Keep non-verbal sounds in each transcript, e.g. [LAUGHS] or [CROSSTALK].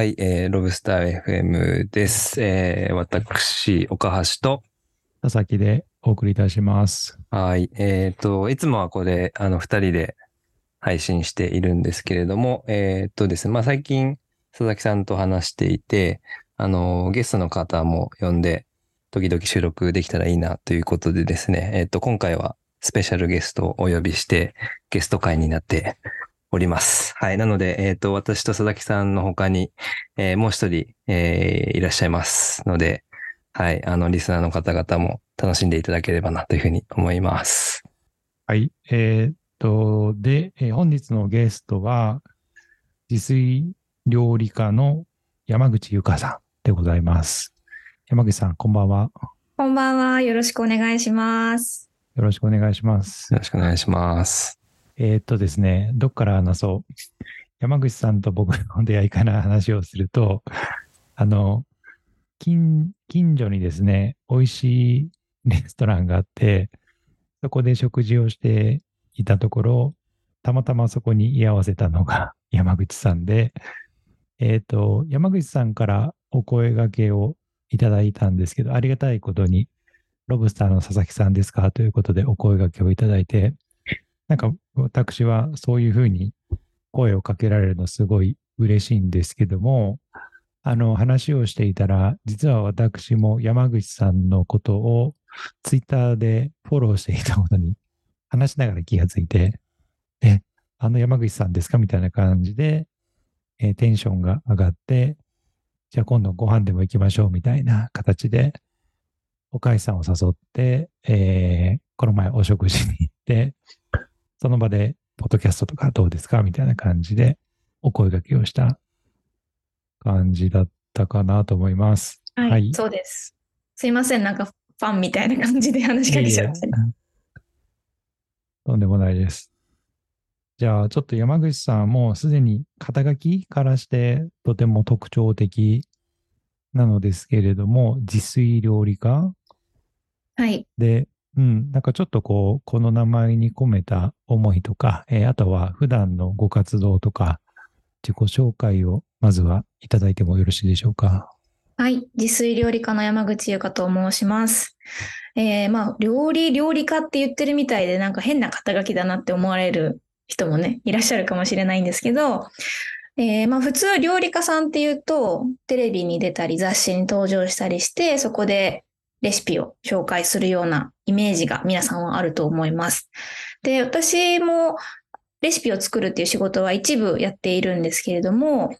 はい、えー、ロブスター FM です。えー、私、岡橋と、佐々木でお送りいたします。はい、えっ、と、いつもはこれ、あの、二人で配信しているんですけれども、えっ、とですね、まあ、最近、佐々木さんと話していて、あの、ゲストの方も呼んで、時々収録できたらいいなということでですね、えっ、と、今回はスペシャルゲストをお呼びして、ゲスト会になっております。はい。なので、えっ、と、私と佐々木さんの他に、えーもう一人、えーいらっしゃいますので、はい。あの、リスナーの方々も楽しんでいただければなというふうに思います。はい。えーっと、で、えー本日のゲストは、自炊料理家の山口ゆかさんでございます。山口さん、こんばんは。こんばんは。よろしくお願いします。よろしくお願いしますよ。ろしくお願いします。えーっとですね、どっから話そう？山口さんと僕の出会いから話をすると、あの、近、近所にですね、美味しいレストランがあって、そこで食事をしていたところ、たまたまそこに居合わせたのが [LAUGHS] 山口さんで、えっ、と、山口さんからお声掛けをいただいたんですけど、ありがたいことに、ロブスターの佐々木さんですか？ということでお声掛けをいただいて、なんか私はそういうふうに声をかけられるのすごい嬉しいんですけども、あの話をしていたら、実は私も山口さんのことをツイッターでフォローしていたことに話しながら気がついて、え、あの山口さんですかみたいな感じで、えテンションが上がって、じゃあ今度ご飯でも行きましょうみたいな形で、おかいさんを誘って、えーこの前お食事に行って、その場で、ポッドキャストとかどうですかみたいな感じで、お声掛けをした感じだったかなと思います。はい、はいそうです。すいません。なんかファンみたいな感じで話しかけちゃって。[LAUGHS] とんでもないです。じゃあ、ちょっと山口さんもすでに肩書きからしてとても特徴的なのですけれども、自炊料理家はい。で、うん、なんかちょっとこう、この名前に込めた思いとか、えーあとは普段のご活動とか、自己紹介をまずはいただいてもよろしいでしょうか？はい。自炊料理家の山口優香と申します。えー、まあ、料理、料理家って言ってるみたいで、なんか変な肩書きだなって思われる人もね、いらっしゃるかもしれないんですけど、えー、まあ、普通料理家さんっていうと、テレビに出たり雑誌に登場したりして、そこでレシピを紹介するようなイメージが皆さんはあると思います。で、私もレシピを作るっていう仕事は一部やっているんですけれども、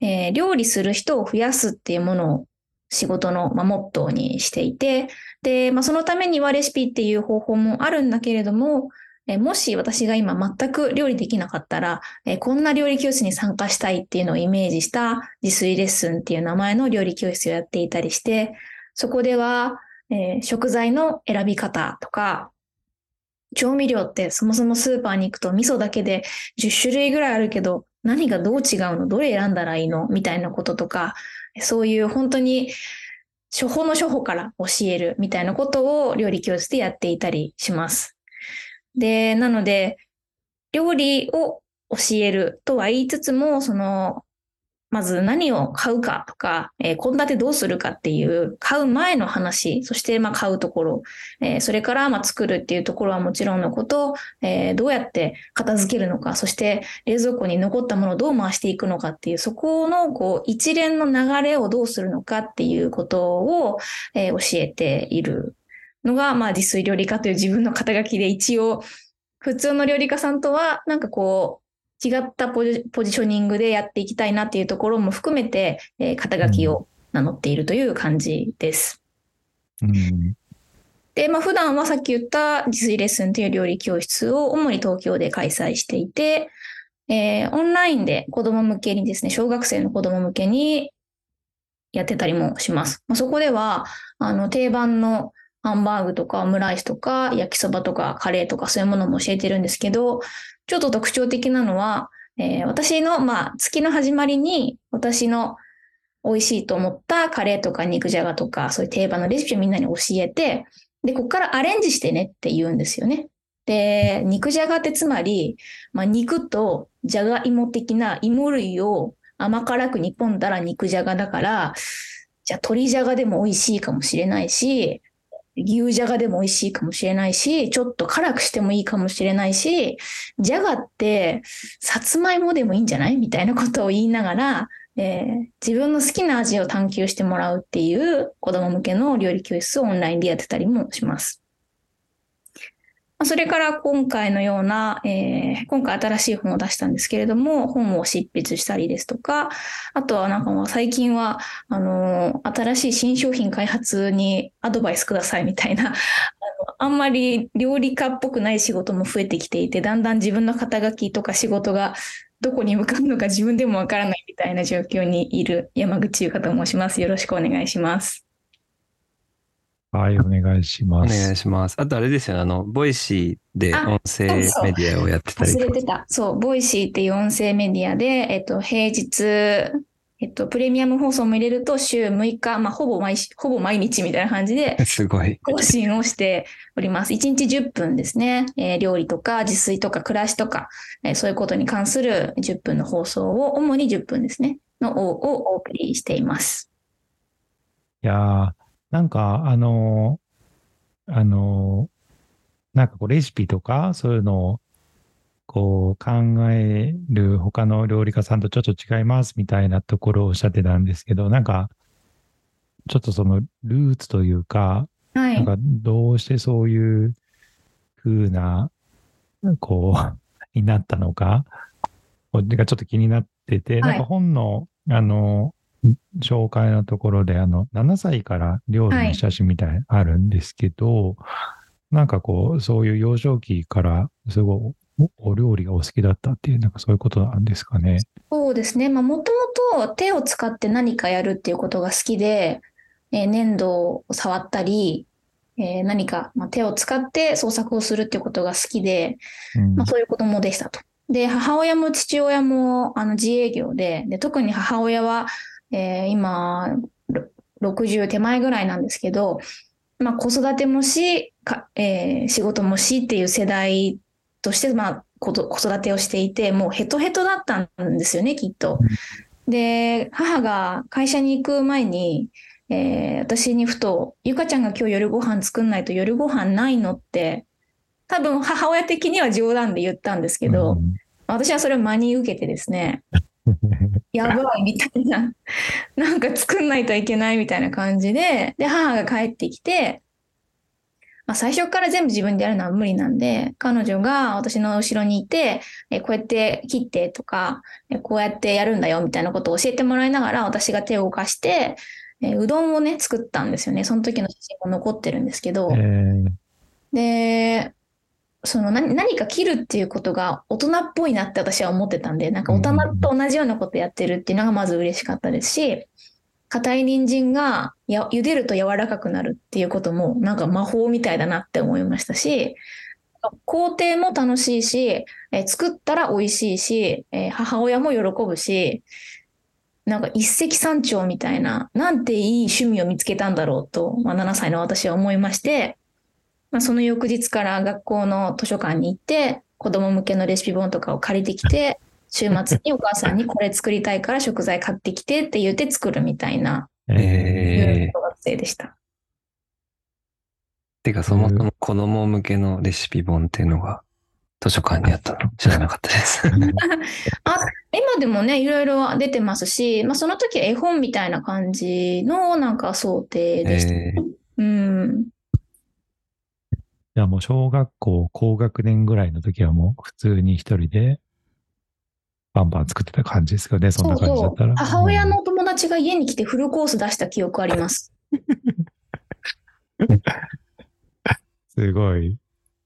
えー料理する人を増やすっていうものを仕事の、モットーにしていて、で、まあ、そのためにはレシピっていう方法もあるんだけれども、えもし私が今全く料理できなかったら、えこんな料理教室に参加したいっていうのをイメージした自炊レッスンっていう名前の料理教室をやっていたりして、そこでは、えー食材の選び方とか、調味料ってそもそもスーパーに行くと味噌だけで10種類ぐらいあるけど、何がどう違うの？どれ選んだらいいの？みたいなこととか、そういう本当に処方の処方から教えるみたいなことを料理教室でやっていたりします。で、なので、料理を教えるとは言いつつも、その、まず何を買うかとか、えー、献立どうするかっていう、買う前の話、そしてまあ買うところ、えーそれからまあ作るっていうところはもちろんのこと、えーどうやって片付けるのか、そして冷蔵庫に残ったものをどう回していくのかっていう、そこのこう一連の流れをどうするのかっていうことを、えー教えているのが、まあ自炊料理家という自分の肩書きで一応、普通の料理家さんとはなんかこう、違ったポジポジショニングでやっていきたいなっていうところも含めて、えー肩書きを名乗っているという感じです。うん。で、まあ普段はさっき言った自炊レッスンという料理教室を主に東京で開催していて、えーオンラインで子供向けにですね、小学生の子供向けにやってたりもします。まあ、そこでは、あの、定番のハンバーグとかオムライスとか焼きそばとかカレーとかそういうものも教えてるんですけど、ちょっと特徴的なのは、えー私の、まあ、月の始まりに私の美味しいと思ったカレーとか肉じゃがとかそういう定番のレシピをみんなに教えて、で、ここからアレンジしてねって言うんですよね。で、肉じゃがってつまり、まあ、肉とじゃがいも的な芋類を甘辛く煮込んだら肉じゃがだから、じゃあ鶏じゃがでも美味しいかもしれないし、牛じゃがでも美味しいかもしれないし、ちょっと辛くしてもいいかもしれないし、じゃがってさつまいもでもいいんじゃない？みたいなことを言いながら、えー自分の好きな味を探求してもらうっていう子供向けの料理教室をオンラインでやってたりもします。それから今回のような、えー今回新しい本を出したんですけれども、本を執筆したりですとか、あとはなんかもう最近は、あの新しい新商品開発にアドバイスくださいみたいな、あ [LAUGHS] のあんまり料理家っぽくない仕事も増えてきていて、だんだん自分の肩書きとか仕事がどこに向かうのか自分でもわからないみたいな状況にいる山口祐加と申します。よろしくお願いします。はい、お願いしおます。願いします。あとあれですよね、あの、 Voicy であ音声メディアをやってたり忘とか。れてた。そう、 Voicy っていう音声メディアで、えっと、平日、えっと、プレミアム放送も入れると週6日、まあ、ほぼ毎し、ほぼ毎日みたいな感じで [LAUGHS] すごい。更新をしております。1日10分ですね。えー料理とか自炊とか暮らしとか、えーそういうことに関する10分の放送を、主に10分ですね、のををお送りしています。いやー、なんか、あのーあのーなんかこう、レシピとか、そういうのを、こう、考える他の料理家さんとちょっと違いますみたいなところをおっしゃってたんですけど、なんか、ちょっとそのルーツというか、はい。なんかどうしてそういう風な、こう、になったのか、ちょっと気になってて、はいなんか本の、あの、紹介のところで、あの、7歳から料理の写真みたいあるんですけど、なんかこう、そういう幼少期から、すごいお、お料理がお好きだったっていう、なんかそういうことなんですかね。そうですね。まあ、もともと手を使って何かやるっていうことが好きで、えー粘土を触ったり、えー何か、まあ、手を使って創作をするっていうことが好きで、うんまあ、そういう子供でしたと。で、母親も父親もあの自営業で、で、特に母親は、えー今、ろ60手前ぐらいなんですけど、まあ、子育てもし、かえー仕事もしっていう世代として、まあ、子育てをしていて、もうヘトヘトだったんですよね、きっと。で、母が会社に行く前に、えー私にふと、ゆかちゃんが今日夜ご飯作んないと夜ご飯ないのって、多分母親的には冗談で言ったんですけど、うん私はそれを真に受けてですね、[LAUGHS] やばいみたいな、なんか作んないといけないみたいな感じで、で、母が帰ってきて、まあ、最初から全部自分でやるのは無理なんで、彼女が私の後ろにいて、えこうやって切ってとか、えこうやってやるんだよみたいなことを教えてもらいながら私が手を動かして、えうどんをね、作ったんですよね。その時の写真も残ってるんですけど、えー。で、その何何か切るっていうことが大人っぽいなって私は思ってたんで、なんか大人と同じようなことやってるっていうのがまず嬉しかったですし、硬い人参がや茹でると柔らかくなるっていうこともなんか魔法みたいだなって思いましたし、工程も楽しいし、えー作ったら美味しいし、えー母親も喜ぶし、なんか一石三鳥みたいな、なんていい趣味を見つけたんだろうと、まあ、7歳の私は思いまして、まあ、その翌日から学校の図書館に行って、子供向けのレシピ本とかを借りてきて、週末にお母さんにこれ作りたいから食材買ってきてって言って作るみたいな、えー小学生でした。てか、そもそも子供向けのレシピ本っていうのが図書館にあったの？[LAUGHS] 知らなかったです。[LAUGHS] あ、今でもね、いろいろ出てますし、まあ、その時は絵本みたいな感じのなんか想定でした。えーうん。いや、もう小学校高学年ぐらいの時はもう普通に一人でバンバン作ってた感じですよね、そんな感じだったら。母親のお友達が家に来てフルコース出した記憶あります。[LAUGHS] すごい。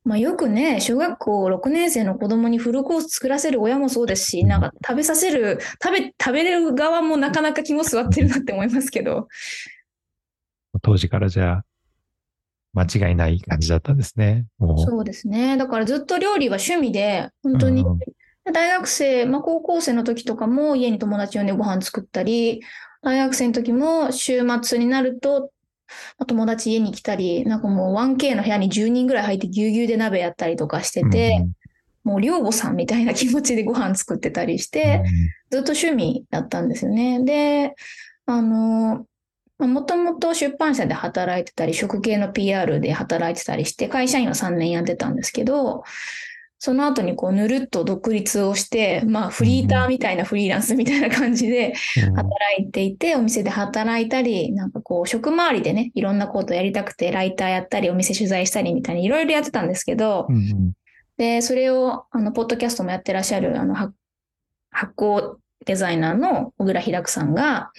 まあよくね、小学校6年生の子供にフルコース作らせる親もそうですし、うんなんか食べさせる、食べ、食べれる側もなかなか肝座ってるなって思いますけど。[LAUGHS] 当時からじゃあ、間違いない感じだったんですね。そうですね。だからずっと料理は趣味で、本当にうん大学生、まあ高校生の時とかも家に友達呼んでご飯作ったり、大学生の時も週末になると、まあ友達家に来たり、なんかもう 1K の部屋に10人ぐらい入ってぎゅうぎゅうで鍋やったりとかしてて、もう寮母さんみたいな気持ちでご飯作ってたりして、ずっと趣味だったんですよね。で、あの、もともと出版社で働いてたり、食系の PR で働いてたりして、会社員は3年やってたんですけど、その後にこうぬるっと独立をして、まあフリーターみたいなフリーランスみたいな感じで働いていて、お店で働いたり、なんかこう職周りでね、いろんなことやりたくて、ライターやったり、お店取材したりみたいにいろいろやってたんですけど、うんうん。で、それを、あの、ポッドキャストもやってらっしゃる、あの、は発行デザイナーの小倉平久さんが、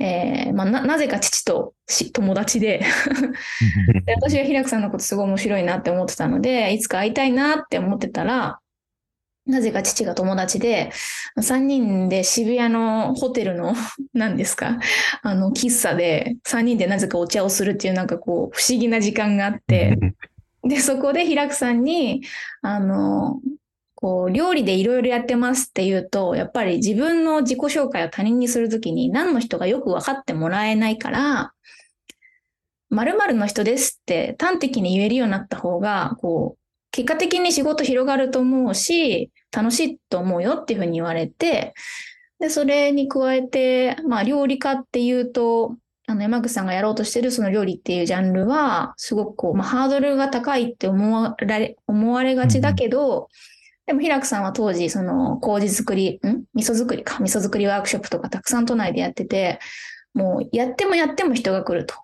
えーまあ、な、なぜか父とし友達で。[LAUGHS] で、私は平久さんのことすごい面白いなって思ってたので、いつか会いたいなって思ってたら、なぜか父が友達で、3人で渋谷のホテルの、[LAUGHS] 何ですか、あの、喫茶で、3人でなぜかお茶をするっていうなんかこう、不思議な時間があって、[LAUGHS] で、そこで平久さんに、あの、こう、料理でいろいろやってますって言うと、やっぱり自分の自己紹介を他人にするときに何の人がよく分かってもらえないから、〇〇の人ですって端的に言えるようになった方が、こう、結果的に仕事広がると思うし、楽しいと思うよっていうふうに言われて、で、それに加えて、まあ、料理家っていうと、あの、山口さんがやろうとしてるその料理っていうジャンルは、すごくこう、まあ、ハードルが高いって思われ、思われがちだけど、でも、平久さんは当時、その、麹作り、ん？味噌作りか。味噌作りワークショップとかたくさん都内でやってて、もう、やってもやっても人が来ると。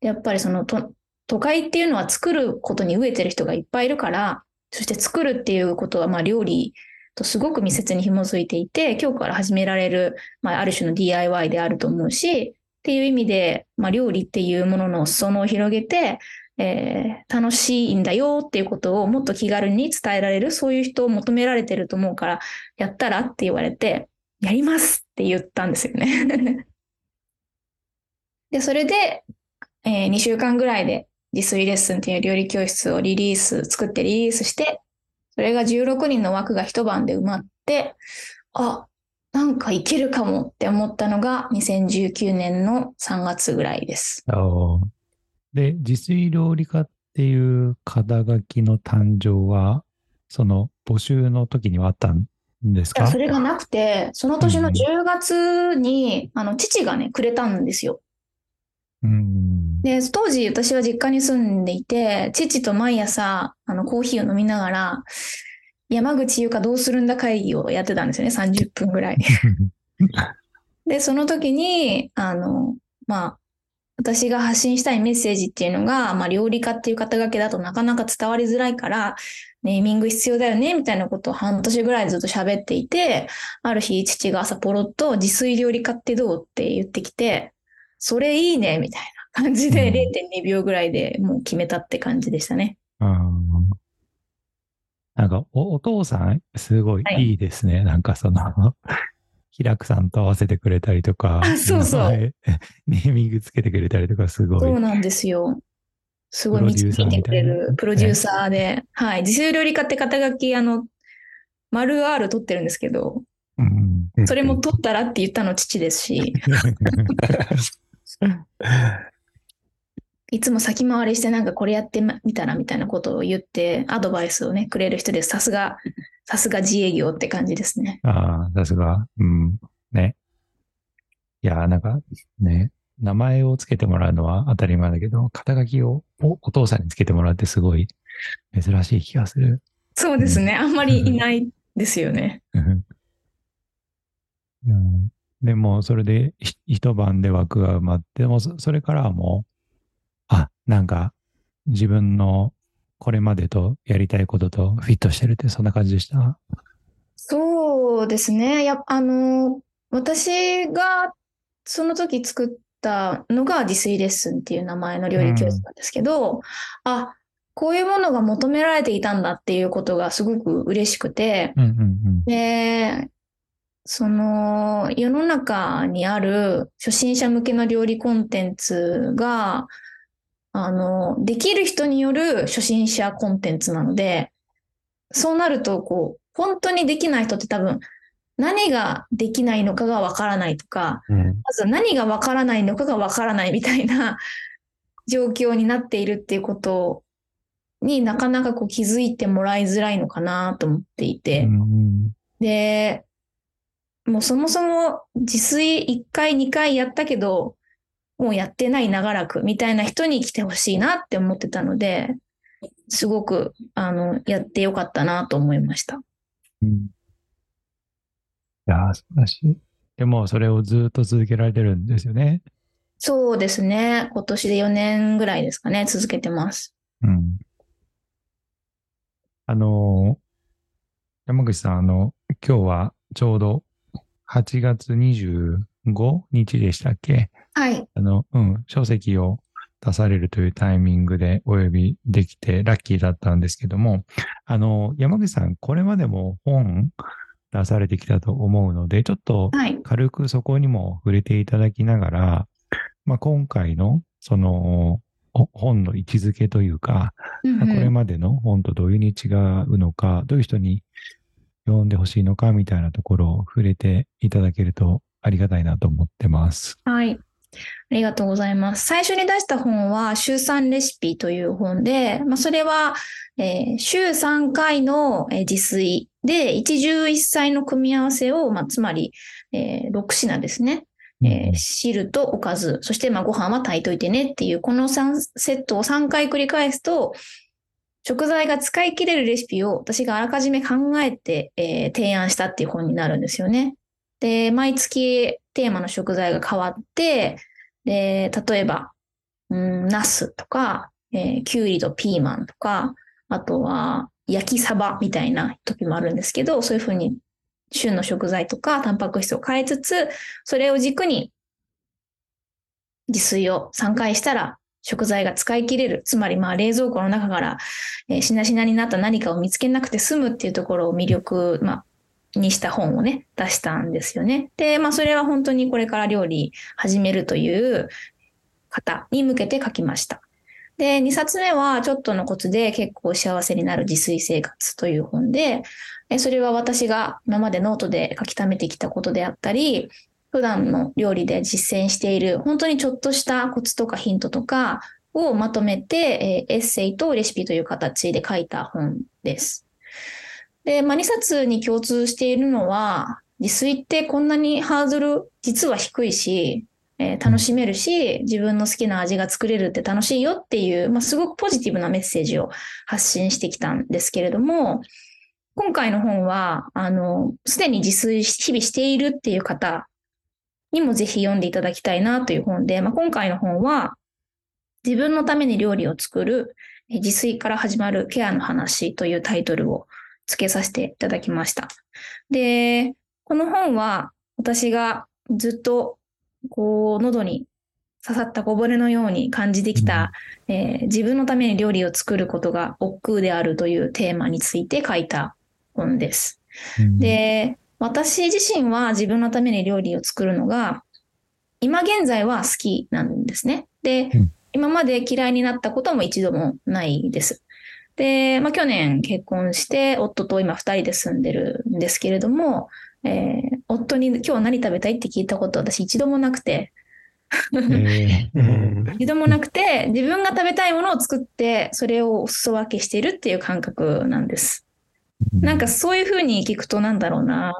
やっぱりその、都会っていうのは作ることに飢えてる人がいっぱいいるから、そして作るっていうことは、まあ、料理とすごく密接に紐づいていて、今日から始められる、まあ、ある種の DIY であると思うし、っていう意味で、まあ、料理っていうものの裾野を広げて、えー楽しいんだよっていうことをもっと気軽に伝えられる、そういう人を求められてると思うから、やったらって言われて、やりますって言ったんですよね。[LAUGHS] で、それで、え2週間ぐらいで自炊レッスンっていう料理教室をリリース、作ってリリースして、それが16人の枠が一晩で埋まって、あ、なんかいけるかもって思ったのが2019年の3月ぐらいです。おで、自炊料理家っていう肩書きの誕生は、その募集の時にはあったんですか？それがなくて、その年のうん10月に、あの、父がね、くれたんですよ。うん。で、当時私は実家に住んでいて、父と毎朝、あの、コーヒーを飲みながら、山口優香どうするんだ会議をやってたんですよね、30分ぐらい。[LAUGHS] で、その時に、あの、まあ、私が発信したいメッセージっていうのが、まあ、料理家っていう肩書きだとなかなか伝わりづらいから、ネーミング必要だよね、みたいなことを半年ぐらいずっと喋っていて、ある日、父が朝ポロッと自炊料理家ってどうって言ってきて、それいいね、みたいな感じでうん0.2秒ぐらいでもう決めたって感じでしたね。うんなんかお、お父さん、すごいはいいいですね。なんかその、平久さんと合わせてくれたりとか、あそうそう。ネーミングつけてくれたりとか、すごい。そうなんですよ。すごいプロデューサー導いてくれるプロデューサーで、はい。自炊料理家って肩書き、あの、丸 R 取ってるんですけど、うんそれも取ったらって言ったの父ですし、いつも先回りしてなんかこれやってみたらみたいなことを言って、アドバイスをね、くれる人です。さすが、さすが自営業って感じですね。ああ、さすが。うん。ね。いやー、なんか、ね、名前をつけてもらうのは当たり前だけど、肩書きをおお父さんにつけてもらうってすごい珍しい気がする。そうですね。あんまりいないですよね。うんうんでも、それでひ一晩で枠が埋まって、もうそそれからはもなんか、自分のこれまでとやりたいこととフィットしてるって、そんな感じでした？そうですね。やっあの、私がその時作ったのが自炊レッスンっていう名前の料理教室なんですけど、あ、こういうものが求められていたんだっていうことがすごく嬉しくて、うんうんで、その世の中にある初心者向けの料理コンテンツが、あの、できる人による初心者コンテンツなので、そうなると、こう、本当にできない人って多分、何ができないのかがわからないとか、うん。まず何がわからないのかがわからないみたいな [LAUGHS] 状況になっているっていうことになかなかこう気づいてもらいづらいのかなと思っていて、うんで、もうそもそも自炊1回2回やったけど、もうやってない長らくみたいな人に来てほしいなって思ってたので、すごく、あの、やってよかったなと思いました。うんいやー、素晴らしい。でも、それをずっと続けられてるんですよね。そうですね。今年で4年ぐらいですかね、続けてます。うん。あのー山口さん、あの、今日はちょうど8月25日でしたっけ？はい。あの、うん、書籍を出されるというタイミングでお呼びできてラッキーだったんですけども、あの、山口さん、これまでも本出されてきたと思うので、ちょっとはい。軽くそこにも触れていただきながら、まあ、今回のそのお本の位置づけというか、うんうんこれまでの本とどういうに違うのか、どういう人に読んでほしいのかみたいなところを触れていただけるとありがたいなと思ってます。はい。ありがとうございます。最初に出した本は、週3レシピという本で、まあ、それは、えー週3回のえー自炊で、一汁一菜の組み合わせを、まあ、つまり、えー6品ですね。えー汁とおかず、そしてまあご飯は炊いといてねっていう、この3セットを3回繰り返すと、食材が使い切れるレシピを私があらかじめ考えて、えー提案したっていう本になるんですよね。で、毎月テーマの食材が変わって、で、例えば、うん、ナスとか、えー、キュウリとピーマンとか、あとは焼きサバみたいな時もあるんですけど、そういうふうに旬の食材とかタンパク質を変えつつ、それを軸に自炊を3回したら食材が使い切れる。つまりまあ冷蔵庫の中から、えーしなしなになった何かを見つけなくて済むっていうところを魅力、まあ、にした本をね、出したんですよね。で、まあそれは本当にこれから料理始めるという方に向けて書きました。で、2冊目はちょっとのコツで結構幸せになる自炊生活という本で、それは私が今までノートで書き溜めてきたことであったり、普段の料理で実践している本当にちょっとしたコツとかヒントとかをまとめて、エッセイとレシピという形で書いた本です。で、まあ、2冊に共通しているのは、自炊ってこんなにハードル実は低いし、えー楽しめるし、自分の好きな味が作れるって楽しいよっていう、まあ、すごくポジティブなメッセージを発信してきたんですけれども、今回の本は、あの、すでに自炊し日々しているっていう方にもぜひ読んでいただきたいなという本で、まあ、今回の本は、自分のために料理を作る、え自炊から始まるケアの話というタイトルを付けさせていただきました。で、この本は私がずっとこう喉に刺さった小骨のように感じてきた、えー自分のために料理を作ることが億劫であるというテーマについて書いた本です。うん、で、私自身は自分のために料理を作るのが、今現在は好きなんですね。で、うん今まで嫌いになったことも一度もないです。で、まあ去年結婚して、夫と今二人で住んでるんですけれども、えー夫に今日何食べたいって聞いたこと私一度もなくて、一度もなくて、自分が食べたいものを作って、それをお裾分けしているっていう感覚なんです。なんかそういうふうに聞くとなんだろうな。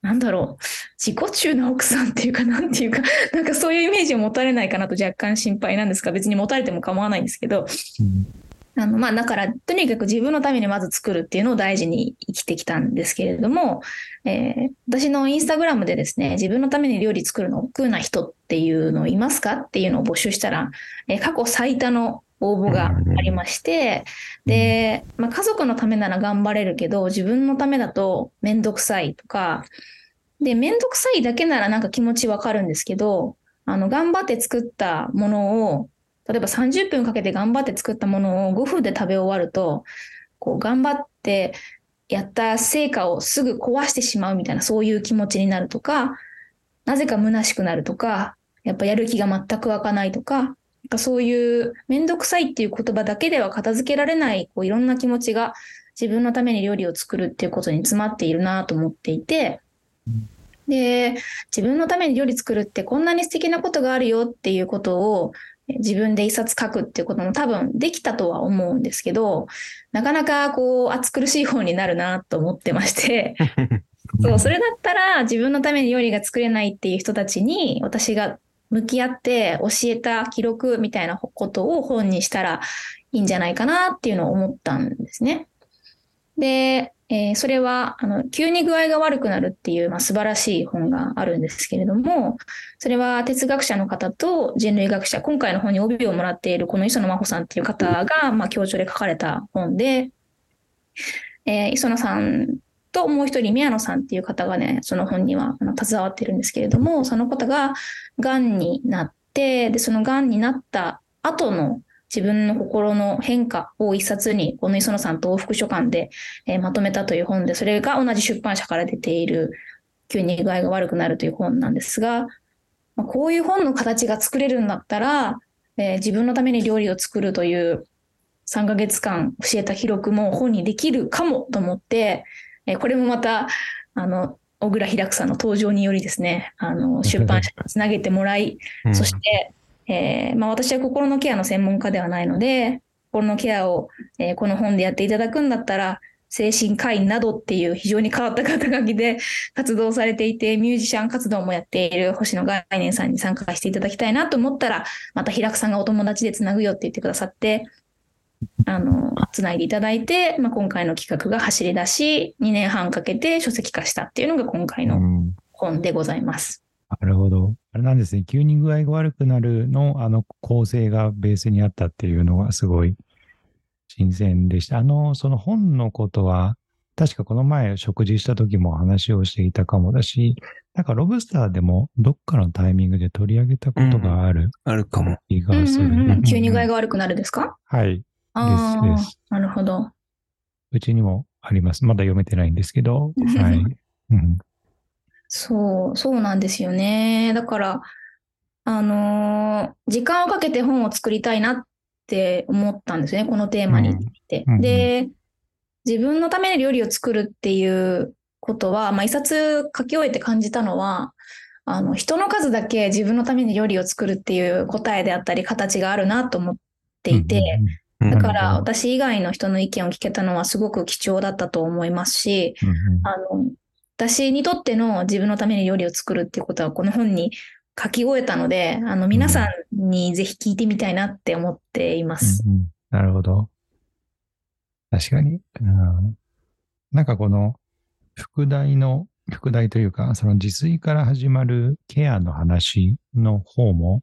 なんだろう。自己中な奥さんっていうか、なんていうか、なんかそういうイメージを持たれないかなと若干心配なんですが、別に持たれても構わないんですけど、うんあの、まあ、だから、とにかく自分のためにまず作るっていうのを大事に生きてきたんですけれども、えー私のインスタグラムでですね、自分のために料理作るの億劫な人っていうのいますかっていうのを募集したら、えー過去最多の応募がありまして、で、まあ、家族のためなら頑張れるけど、自分のためだとめんどくさいとか、で、めんどくさいだけならなんか気持ちわかるんですけど、あの、頑張って作ったものを、例えば30分かけて頑張って作ったものを5分で食べ終わると、こう頑張ってやった成果をすぐ壊してしまうみたいなそういう気持ちになるとか、なぜか虚しくなるとか、やっぱやる気が全く湧かないとか、かそういうめんどくさいっていう言葉だけでは片付けられないこういろんな気持ちが自分のために料理を作るっていうことに詰まっているなと思っていて、で、自分のために料理作るってこんなに素敵なことがあるよっていうことを自分で一冊書くっていうことも多分できたとは思うんですけど、なかなかこう、暑苦しい本になるなと思ってまして、[LAUGHS] そう、それだったら自分のために料理が作れないっていう人たちに私が向き合って教えた記録みたいなことを本にしたらいいんじゃないかなっていうのを思ったんですね。で、えーそれは、あの、急に具合が悪くなるっていう、まあ、素晴らしい本があるんですけれども、それは哲学者の方と人類学者、今回の本に帯をもらっているこの磯野真帆さんっていう方が、まあ、協調で書かれた本で、えー磯野さんともう一人宮野さんっていう方がね、その本にはあの携わってるんですけれども、その方が癌になって、で、その癌になった後の自分の心の変化を一冊に、この磯野さんと往復書簡で、えーまとめたという本で、それが同じ出版社から出ている、急に具合が悪くなるという本なんですが、まあ、こういう本の形が作れるんだったら、えー自分のために料理を作るという3ヶ月間教えた記録も本にできるかもと思って、えーこれもまた、あの、小倉平久さんの登場によりですね、あの、出版社につなげてもらい、うん。そして、えーまあ、私は心のケアの専門家ではないので、心のケアを、えーこの本でやっていただくんだったら、精神科医などっていう非常に変わった肩書きで [LAUGHS] 活動されていて、ミュージシャン活動もやっている星野概念さんに参加していただきたいなと思ったら、また平久さんがお友達でつなぐよって言ってくださって、あの、つないでいただいて、まあ、今回の企画が走り出し、2年半かけて書籍化したっていうのが今回のうん本でございます。なるほど。あれなんですね。急に具合が悪くなるの、あの構成がベースにあったっていうのがすごい新鮮でした。あの、その本のことは、確かこの前食事した時も話をしていたかもだし、なんかロブスターでもどっかのタイミングで取り上げたことがあるあるかも。気うんうんがする。うん、急に具合が。が悪くなるですか？はい。ああですです、なるほど。うちにもあります。まだ読めてないんですけど。[LAUGHS] はい。うんそう、そうなんですよね。だから、あのー時間をかけて本を作りたいなって思ったんですよね、このテーマについて。うんうん。で、自分のために料理を作るっていうことは、まあ、一冊書き終えて感じたのは、あの、人の数だけ自分のために料理を作るっていう答えであったり、形があるなと思っていて、だから私以外の人の意見を聞けたのはすごく貴重だったと思いますし、あの、私にとっての自分のために料理を作るっていうことはこの本に書き終えたので、あの、皆さんにぜひ聞いてみたいなって思っています。うんうんなるほど。確かに。うんなんかこの、副題の、副題というか、その自炊から始まるケアの話の方も、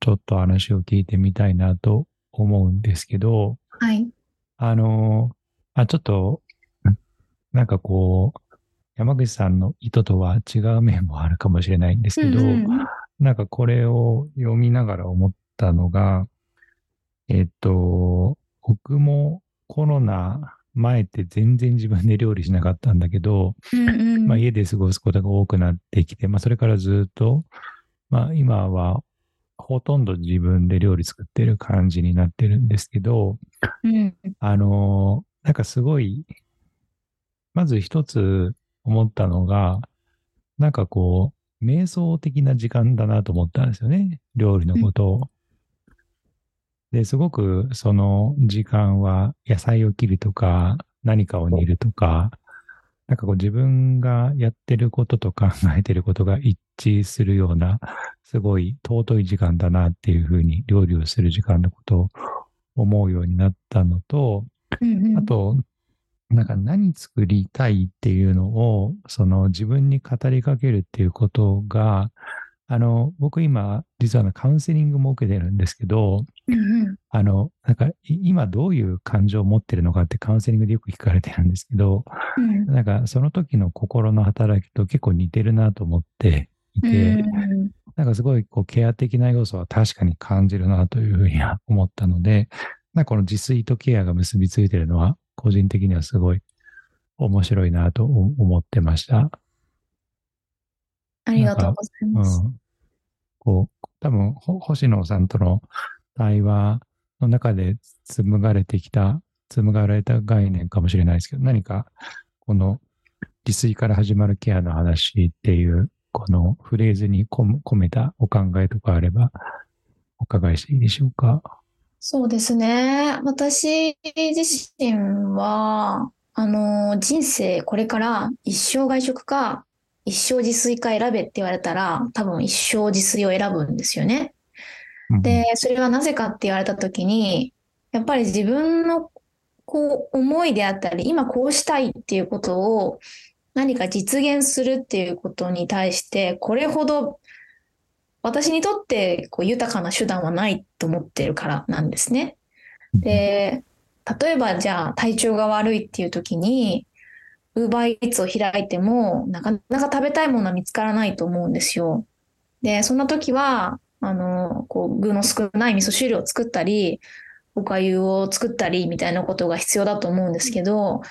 ちょっと話を聞いてみたいなと思うんですけど、はい。あの、あ、ちょっと、んなんかこう、山口さんの意図とは違う面もあるかもしれないんですけど、うんうん。なんかこれを読みながら思ったのが、えっと、僕もコロナ前って全然自分で料理しなかったんだけど、うんうん。まあ家で過ごすことが多くなってきて、まあそれからずっと、まあ今はほとんど自分で料理作ってる感じになってるんですけど、うん。あのーなんかすごい、まず一つ思ったのが、なんかこう、瞑想的な時間だなと思ったんですよね。料理のことを。で、すごくその時間は野菜を切るとか、何かを煮るとか、なんかこう自分がやってることと [LAUGHS] 考えてることが一致するような、すごい尊い時間だなっていうふうに料理をする時間のことを思うようになったのと、あと、なんか何作りたいっていうのを、その自分に語りかけるっていうことが、あの、僕今、実はカウンセリングも受けてるんですけど、うんうん。あの、なんかい今どういう感情を持ってるのかってカウンセリングでよく聞かれてるんですけど、うん。なんかその時の心の働きと結構似てるなと思っていて、うん。なんかすごいこうケア的な要素は確かに感じるなというふうには思ったので、なんかこの自炊とケアが結びついてるのは個人的にはすごい面白いなと思ってました。ありがとうございうます。ん。こう、多分、ほ星野さんとの対話の中で紡がれてきた、紡がれた概念かもしれないですけど、何かこの自炊から始まるケアの話っていう、このフレーズに込めたお考えとかあれば、伺いしていいでしょうか？そうですね。私自身は、あの、人生これから一生外食か一生自炊か選べって言われたら、多分一生自炊を選ぶんですよね。で、それはなぜかって言われた時に、やっぱり自分のこう思いであったり、今こうしたいっていうことを何か実現するっていうことに対して、これほど私にとってこう豊かな手段はないと思ってるからなんですね。で、例えばじゃあ体調が悪いっていう時に、ウーバーイーツを開いても、なかなか食べたいものは見つからないと思うんですよ。で、そんな時は、あの、こう、具の少ない味噌汁を作ったり、おかゆを作ったりみたいなことが必要だと思うんですけど、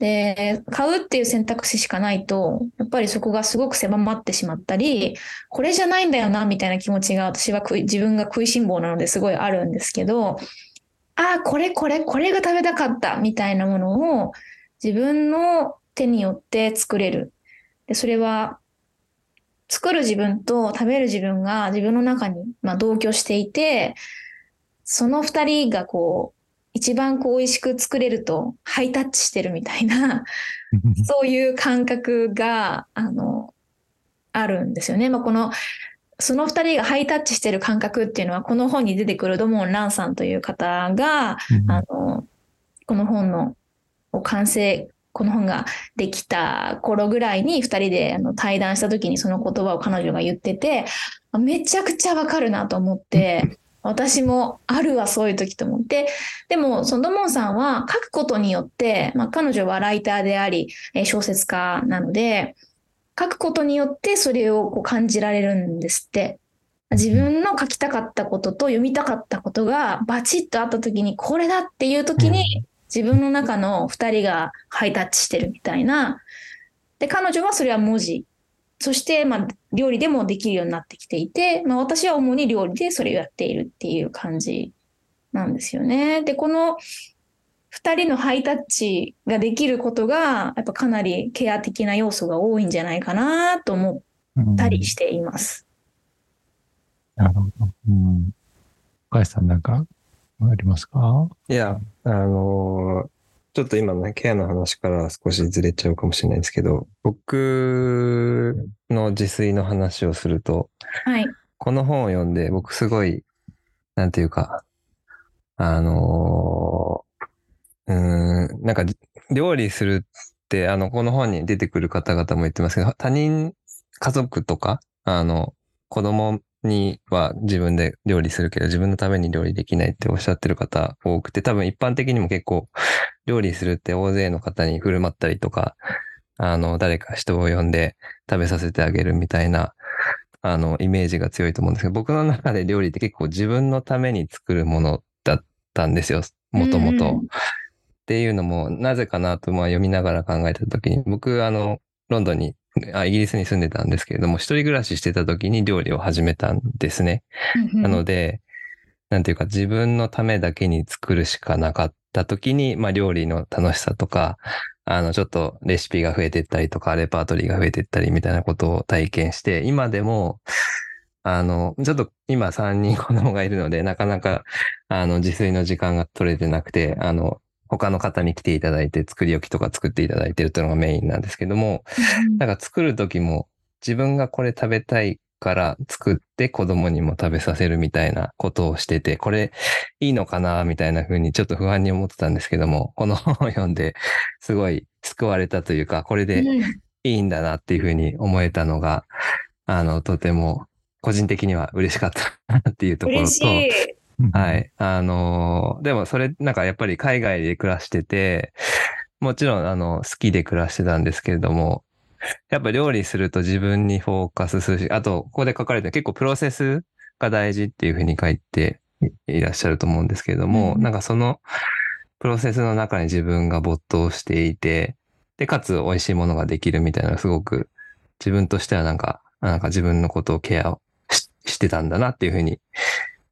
で、買うっていう選択肢しかないと、やっぱりそこがすごく狭まってしまったり、これじゃないんだよな、みたいな気持ちが私は自分が食いしん坊なのですごいあるんですけど、ああ、これこれ、これが食べたかった、みたいなものを自分の手によって作れる。で、それは、作る自分と食べる自分が自分の中に、ま、同居していて、その二人がこう、一番こう美味しく作れるとハイタッチしてるみたいな、[LAUGHS] そういう感覚が、あの、あるんですよね。まあ、この、その二人がハイタッチしてる感覚っていうのは、この本に出てくるドモン・ランさんという方が、あの、この本の完成、この本ができた頃ぐらいに二人であの対談した時にその言葉を彼女が言ってて、めちゃくちゃわかるなと思って、[LAUGHS] 私もあるわ、そういう時と思って。でも、そのドモンさんは書くことによって、まあ、彼女はライターであり、小説家なので、書くことによってそれをこう感じられるんですって。自分の書きたかったことと読みたかったことがバチッとあった時に、これだっていう時に、自分の中の二人がハイタッチしてるみたいな。で、彼女はそれは文字そして、まあ、料理でもできるようになってきていて、まあ、私は主に料理でそれをやっているっていう感じなんですよね。で、この二人のハイタッチができることが、やっぱかなりケア的な要素が多いんじゃないかなと思ったりしています。うん、なるほど。うん。岡谷さんなんかありますか？いや、あのーちょっと今のね、ケアの話から少しずれちゃうかもしれないんですけど、僕の自炊の話をすると、はい。この本を読んで、僕すごい、なんていうか、あのー、うん、なんか、料理するって、あの、この本に出てくる方々も言ってますけど、他人、家族とか、あの、子供には自分で料理するけど、自分のために料理できないっておっしゃってる方多くて、多分一般的にも結構、料理するって大勢の方に振る舞ったりとか、あの、誰か人を呼んで食べさせてあげるみたいな、あの、イメージが強いと思うんですけど、僕の中で料理って結構自分のために作るものだったんですよ、もともと。っていうのも、なぜかなと、まあ読みながら考えたときに、僕、あの、ロンドンにあ、イギリスに住んでたんですけれども、一人暮らししてた時に料理を始めたんですね。なので、なんていうか自分のためだけに作るしかなかった時に、まあ料理の楽しさとか、あの、ちょっとレシピが増えていったりとか、レパートリーが増えていったりみたいなことを体験して、今でも、あの、ちょっと今3人子供がいるので、なかなか、あの、自炊の時間が取れてなくて、あの、他の方に来ていただいて作り置きとか作っていただいてるっていうのがメインなんですけども、なんか作る時も自分がこれ食べたいから作って子供にも食べさせるみたいなことをしてて、これいいのかなみたいな風にちょっと不安に思ってたんですけども、この本を読んですごい救われたというか、これでいいんだなっていう風に思えたのが、あの、とても個人的には嬉しかったなっていうところと、はい。あのー、でもそれ、なんかやっぱり海外で暮らしてて、もちろん、あの、好きで暮らしてたんですけれども、やっぱ料理すると自分にフォーカスするし、あと、ここで書かれて結構プロセスが大事っていうふうに書いていらっしゃると思うんですけれども、うん、なんかそのプロセスの中に自分が没頭していて、で、かつ美味しいものができるみたいなすごく自分としてはなんか、なんか自分のことをケアをしてたんだなっていうふうに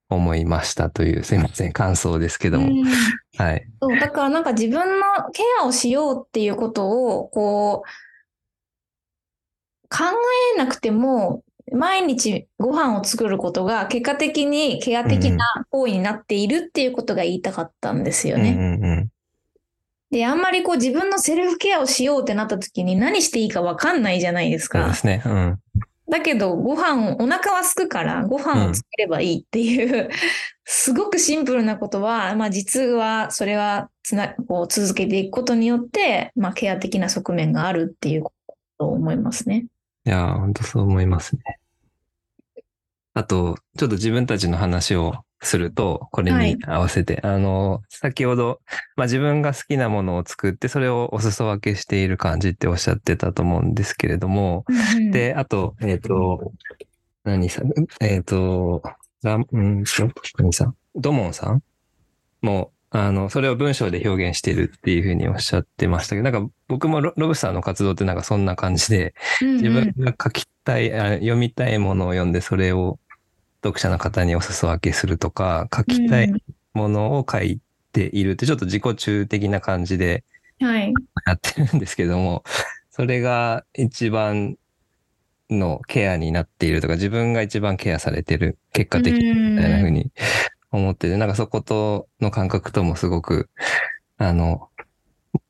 思いましたという、すいません、感想ですけども。はい。そう、だからなんか自分のケアをしようっていうことを、こう、考えなくても毎日ご飯を作ることが結果的にケア的な行為になっているっていうことが言いたかったんですよね。うんうんうんで、あんまりこう自分のセルフケアをしようってなった時に何していいかわかんないじゃないですかそうで。すね。うん。だけど、ご飯を、お腹は空くからご飯を作ればいいっていう、すごくシンプルなことは、まあ実はそれはつな、こう続けていくことによって、まあケア的な側面があるっていうことを思いますね。いやー、本当そう思いますね。あと、ちょっと自分たちの話をすると、これはい。に合わせて、あの、先ほど、まあ自分が好きなものを作って、それをお裾分けしている感じっておっしゃってたと思うんですけれども、で、あと、えっ、と、何さん、えっ、と、ラんと、何さん、ドモンさん？も、あの、それを文章で表現してるっていうふうにおっしゃってましたけど、なんか僕もロロブさんの活動ってなんかそんな感じで、自分が書きたい、あ読みたいものを読んで、それを読者の方にお裾分けするとか、書きたいものを書いているって、ちょっと自己中的な感じではい。やってるんですけども、[LAUGHS] それが一番のケアになっているとか、自分が一番ケアされてる結果的にみたいな風に思ってて、なんかそことの感覚ともすごく、あの、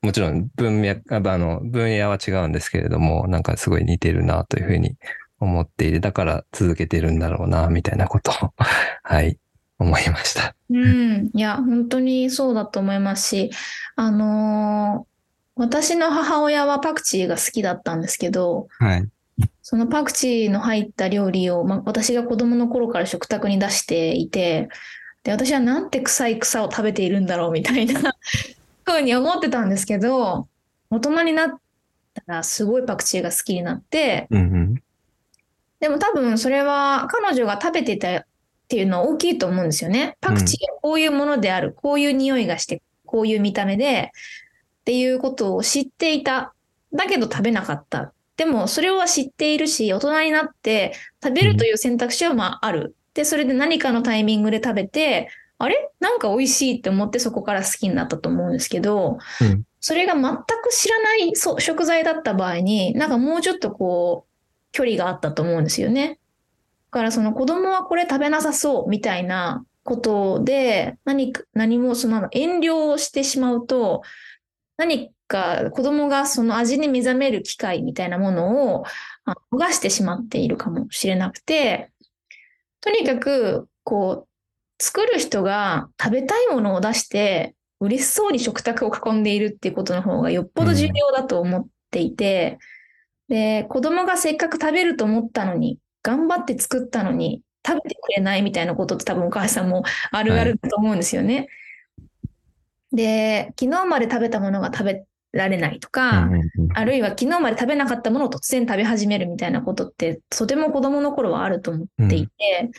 もちろん文脈、ああの、分野は違うんですけれども、なんかすごい似てるなというふうに思っていて、だから続けてるんだろうな、みたいなことを、[LAUGHS] はい、思いました。うん。いや、本当にそうだと思いますし、あのー私の母親はパクチーが好きだったんですけど、はい。そのパクチーの入った料理を、まあ、私が子供の頃から食卓に出していて、で、私はなんて臭い草を食べているんだろうみたいな [LAUGHS] ふうに思ってたんですけど、大人になったらすごいパクチーが好きになって、うんうん。でも多分それは彼女が食べてたっていうのは大きいと思うんですよね。パクチーはこういうものである、こういう匂いがして、こういう見た目で、っていうことを知っていた。だけど食べなかった。でもそれは知っているし、大人になって食べるという選択肢はまあある。で、それで何かのタイミングで食べて、あれ？なんか美味しいって思ってそこから好きになったと思うんですけど、うんそれが全く知らないそう食材だった場合に、なんかもうちょっとこう、距離があったと思うんですよね。だからその子供はこれ食べなさそうみたいなことで、何か、何もその遠慮をしてしまうと、何か子供がその味に目覚める機会みたいなものを逃してしまっているかもしれなくて、とにかく、こう、作る人が食べたいものを出して、嬉しそうに食卓を囲んでいるっていうことの方がよっぽど重要だと思っていて、で、子供がせっかく食べると思ったのに、頑張って作ったのに、食べてくれないみたいなことって多分お母さんもあるあるだと思うんですよね。で、昨日まで食べたものが食べられないとか、うんうんうんあるいは昨日まで食べなかったものを突然食べ始めるみたいなことって、とても子供の頃はあると思っていて、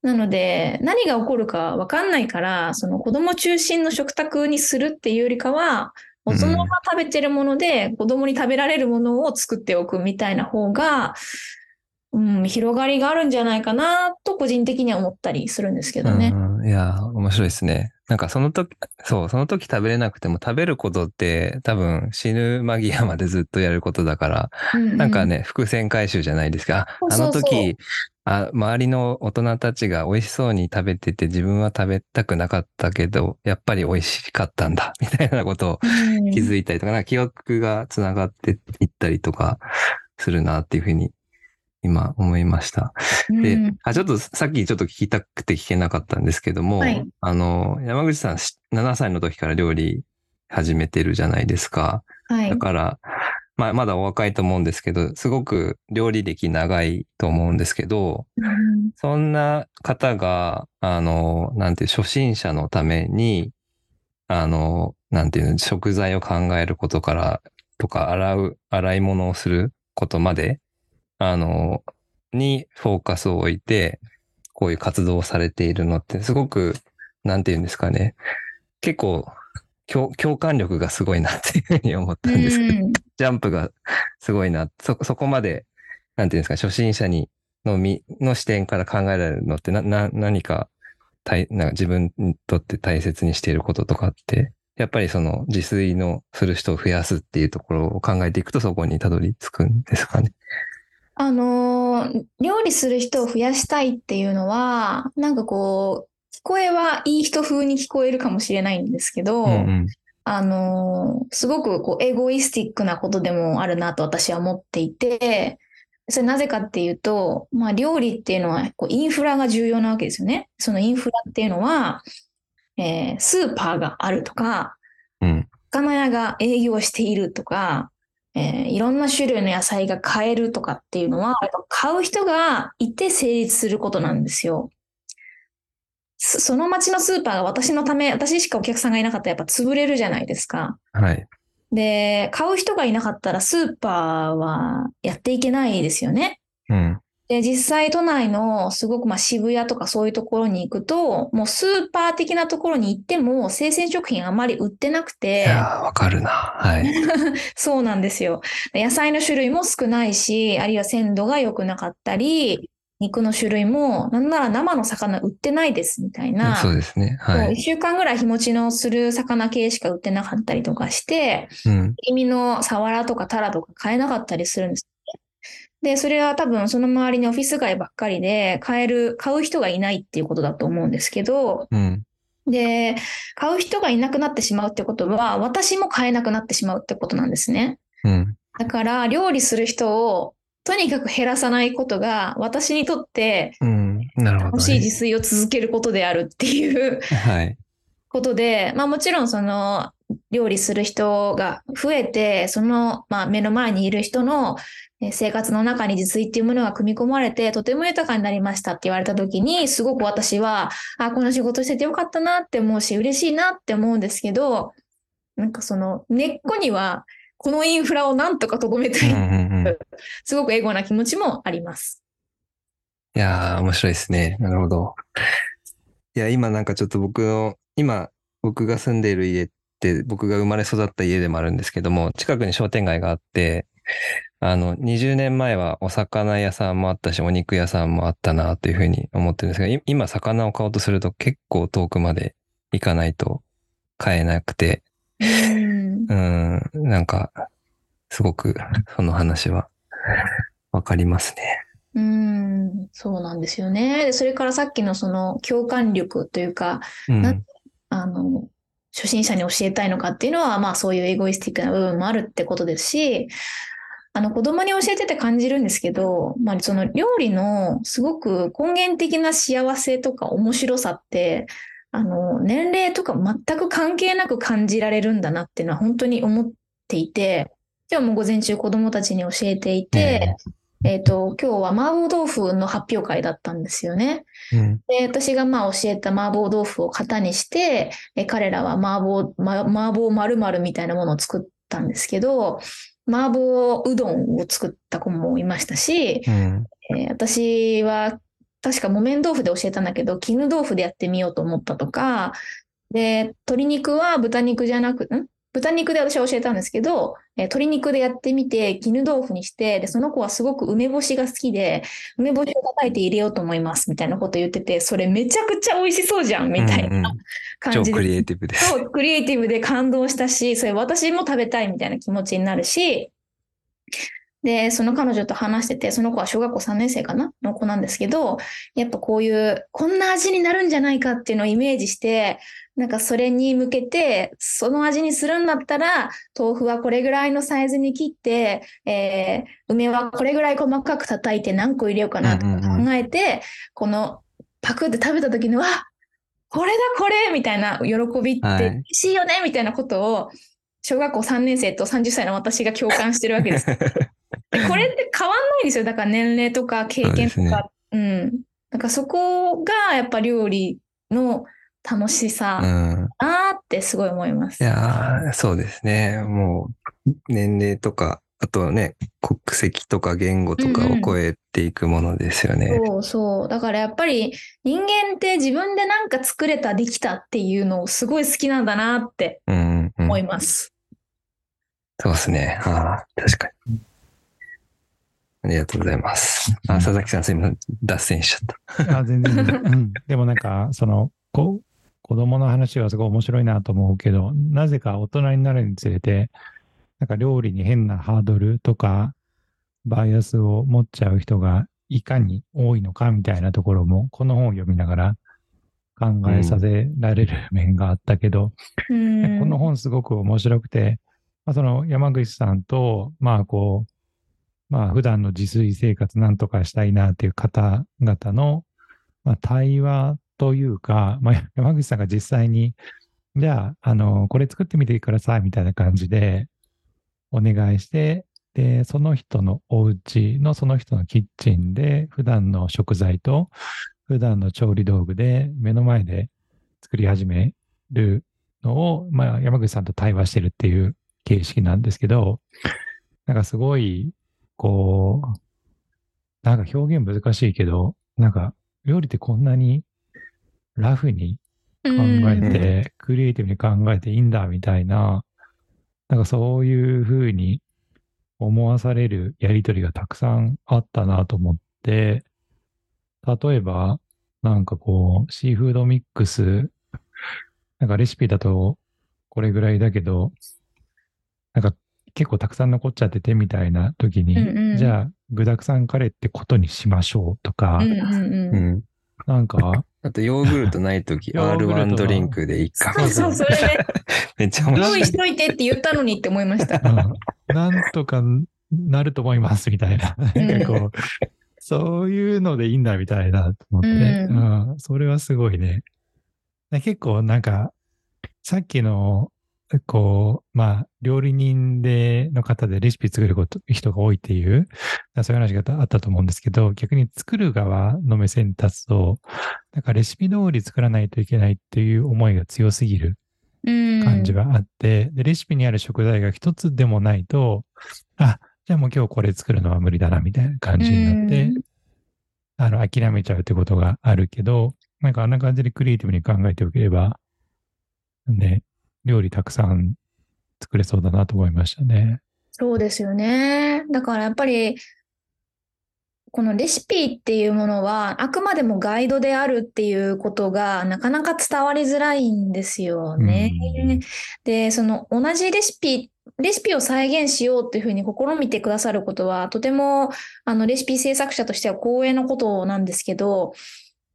なので、何が起こるかわかんないから、その子供中心の食卓にするっていうよりかは、大人が食べてるもので子供に食べられるものを作っておくみたいな方が、うん、広がりがあるんじゃないかなと個人的には思ったりするんですけどね。うん、いや、面白いですね。なんかその時、そう、その時食べれなくても食べることって多分死ぬ間際までずっとやることだから、うんなんかね、伏線回収じゃないですか。ああの時、あ、周りの大人たちが美味しそうに食べてて自分は食べたくなかったけど、やっぱり美味しかったんだ、[LAUGHS] みたいなことをうん気づいたりとか、なんか記憶がつながっていったりとかするなっていうふうに今思いました。で、うんあ、ちょっとさっきちょっと聞きたくて聞けなかったんですけども、はいあの、山口さんし7歳の時から料理始めてるじゃないですか。はいだ。から、まあ、まだお若いと思うんですけど、すごく料理歴長いと思うんですけど、うんそんな方が、あの、なんて初心者のために、あの、なんていうの、食材を考えることから、とか、洗う、洗い物をすることまで、あの、にフォーカスを置いて、こういう活動をされているのって、すごく、なんていうんですかね、結構、共共感力がすごいなっていうふうに思ったんですけど、うんジャンプがすごいな。そ、そこまで、なんていうんですか、初心者に、のみ、の視点から考えられるのって、な、な、何か、大、なんか自分にとって大切にしていることとかって、やっぱりその自炊のする人を増やすっていうところを考えていくとそこにたどり着くんですかね。あのの、料理する人を増やしたいっていうのは、なんかこう、聞こえはいい人風に聞こえるかもしれないんですけど、うんうん。あの、すごくこうエゴイスティックなことでもあるなと私は思っていて、それなぜかっていうと、まあ料理っていうのはこうインフラが重要なわけですよね。そのインフラっていうのは、えースーパーがあるとか、うん。魚屋が営業しているとか、えーいろんな種類の野菜が買えるとかっていうのは、買う人がいて成立することなんですよ。そその町のスーパーが私のため、私しかお客さんがいなかったらやっぱ潰れるじゃないですか。はい。で、買う人がいなかったらスーパーはやっていけないですよね。うん。で、実際都内のすごくまあ渋谷とかそういうところに行くと、もうスーパー的なところに行っても生鮮食品あまり売ってなくいて、やー、わかるな。はい。[LAUGHS] そうなんですよ。野菜の種類も少ないし、あるいは鮮度が良くなかったり、肉の種類も、なんなら生の魚売ってないですみたいな。そうですね。はもうい。一週間ぐらい日持ちのする魚系しか売ってなかったりとかして、うん。切り身のサワラとかタラとか買えなかったりするんですね。で、それは多分その周りにオフィス街ばっかりで買える、買う人がいないっていうことだと思うんですけど、うん。で、買う人がいなくなってしまうってことは、私も買えなくなってしまうってことなんですね。うん。だから、料理する人をとにかく減らさないことが、私にとってうん。なるほど、ね。楽しい自炊を続けることであるっていうはい。ことで、まあもちろんその料理する人が増えて、その、まあ、目の前にいる人のえー生活の中に自炊っていうものが組み込まれて、とても豊かになりましたって言われた時に、すごく私は、あ、この仕事しててよかったなって思うし、嬉しいなって思うんですけど、なんかその根っこには、このインフラをなんとか留めたい、うんうんうん。すごくエゴな気持ちもあります。いやー、面白いですね。なるほど。いや、今なんかちょっと僕の、今、僕が住んでいる家って、僕が生まれ育った家でもあるんですけども、近くに商店街があって、あの、20年前はお魚屋さんもあったし、お肉屋さんもあったなというふうに思ってるんですが、い今魚を買おうとすると結構遠くまで行かないと買えなくて、うんうん、なんか、すごくその話はわかりますね。うーん、そうなんですよね。でそれからさっきのその共感力というか、うん。なあの、初心者に教えたいのかっていうのは、まあそういうエゴイスティックな部分もあるってことですし、あの子供に教えてて感じるんですけど、まあその料理のすごく根源的な幸せとか面白さって、あの、年齢とか全く関係なく感じられるんだなっていうのは本当に思っていて、今日も午前中子供たちに教えていて、えっと、今日は麻婆豆腐の発表会だったんですよね。うん。で、私がまあ教えた麻婆豆腐を型にして、え彼らは麻婆、ま、麻婆〇〇みたいなものを作ったんですけど、麻婆うどんを作った子もいましたし、うん。えー私は確か木綿豆腐で教えたんだけど、絹豆腐でやってみようと思ったとか、で、鶏肉は豚肉じゃなく、ん？豚肉で私は教えたんですけど、えー鶏肉でやってみて、絹豆腐にして、で、その子はすごく梅干しが好きで、梅干しを叩いて入れようと思います、みたいなこと言ってて、それめちゃくちゃ美味しそうじゃん、みたいなうんうん感じで。超クリエイティブです。そう、クリエイティブで感動したし、それ私も食べたいみたいな気持ちになるし、で、その彼女と話してて、その子は小学校3年生かな？の子なんですけど、やっぱこういう、こんな味になるんじゃないかっていうのをイメージして、なんかそれに向けて、その味にするんだったら、豆腐はこれぐらいのサイズに切って、えー梅はこれぐらい細かく叩いて何個入れようかなとかうんうんうん考えて、このパクって食べた時には、これだこれみたいな喜びってはい嬉しいよねみたいなことを、小学校3年生と30歳の私が共感してるわけです。[LAUGHS] でこれって変わんないんですよ。だから年齢とか経験とそうですか。うん。なんかそこがやっぱ料理の楽しさうん。なーってすごい思います。いやーそうですね。もう、年齢とか、あとはね、国籍とか言語とかを超えていくものですよね。そうそう。だからやっぱり人間って自分でなんか作れた、できたっていうのをすごい好きなんだなってうん、うんうん思います。そうですね。ああ、確かに。ありがとうございます。あ、佐々木さんすいません。脱線しちゃった。あ全然全然、[LAUGHS] うん。でもなんか、その、こ子供の話はすごい面白いなと思うけど、なぜか大人になるにつれて、なんか料理に変なハードルとか、バイアスを持っちゃう人がいかに多いのかみたいなところも、この本を読みながら考えさせられる面があったけど、うんこの本すごく面白くて、まあ、その山口さんと、まあこう、まあ普段の自炊生活なんとかしたいなっていう方々の、まあ、対話というか、まあ [LAUGHS] 山口さんが実際に、じゃあ、あの、これ作ってみてくださいみたいな感じでお願いして、で、その人のお家のその人のキッチンで普段の食材と普段の調理道具で目の前で作り始めるのを、まあ、山口さんと対話してるっていう形式なんですけど、なんかすごい、こう、なんか表現難しいけど、なんか料理ってこんなにラフに考えて、クリエイティブに考えていいんだみたいな、なんかそういうふうに思わされるやりとりがたくさんあったなと思って、例えば、なんかこう、シーフードミックス、なんかレシピだとこれぐらいだけど、なんか結構たくさん残っちゃっててみたいな時に、うんうんじゃあ具沢山カレーってことにしましょうとか、うんうんうんうん。なんか、あと、ヨーグルトないとき、[LAUGHS] ヨーグルト R1 ドリンクでいいか。そうそう、それね、めっちゃ面白い用意し。といてって言ったのにって思いました。[LAUGHS] うんなんとかなると思いますみたいな。なんかこう、そういうのでいいんだみたいなと思って、ううんそれはすごいね。で結構なんか、さっきの、こう、まあ、料理人で、の方でレシピ作ること人が多いっていう、そういう話があったと思うんですけど、逆に作る側の目線に立つと、なんかレシピ通り作らないといけないっていう思いが強すぎるうん感じがあって、で、レシピにある食材が一つでもないと、あ、じゃあもう今日これ作るのは無理だな、みたいな感じになって、うん。あの、諦めちゃうってことがあるけど、なんかあんな感じでクリエイティブに考えておければ、ね、料理たくさん作れそうだなと思いましたね。そうですよね。だからやっぱり、このレシピっていうものは、あくまでもガイドであるっていうことが、なかなか伝わりづらいんですよね。うんで、その同じレシピ、レシピを再現しようっていうふうに試みてくださることは、とても、あの、レシピ制作者としては光栄なことなんですけど、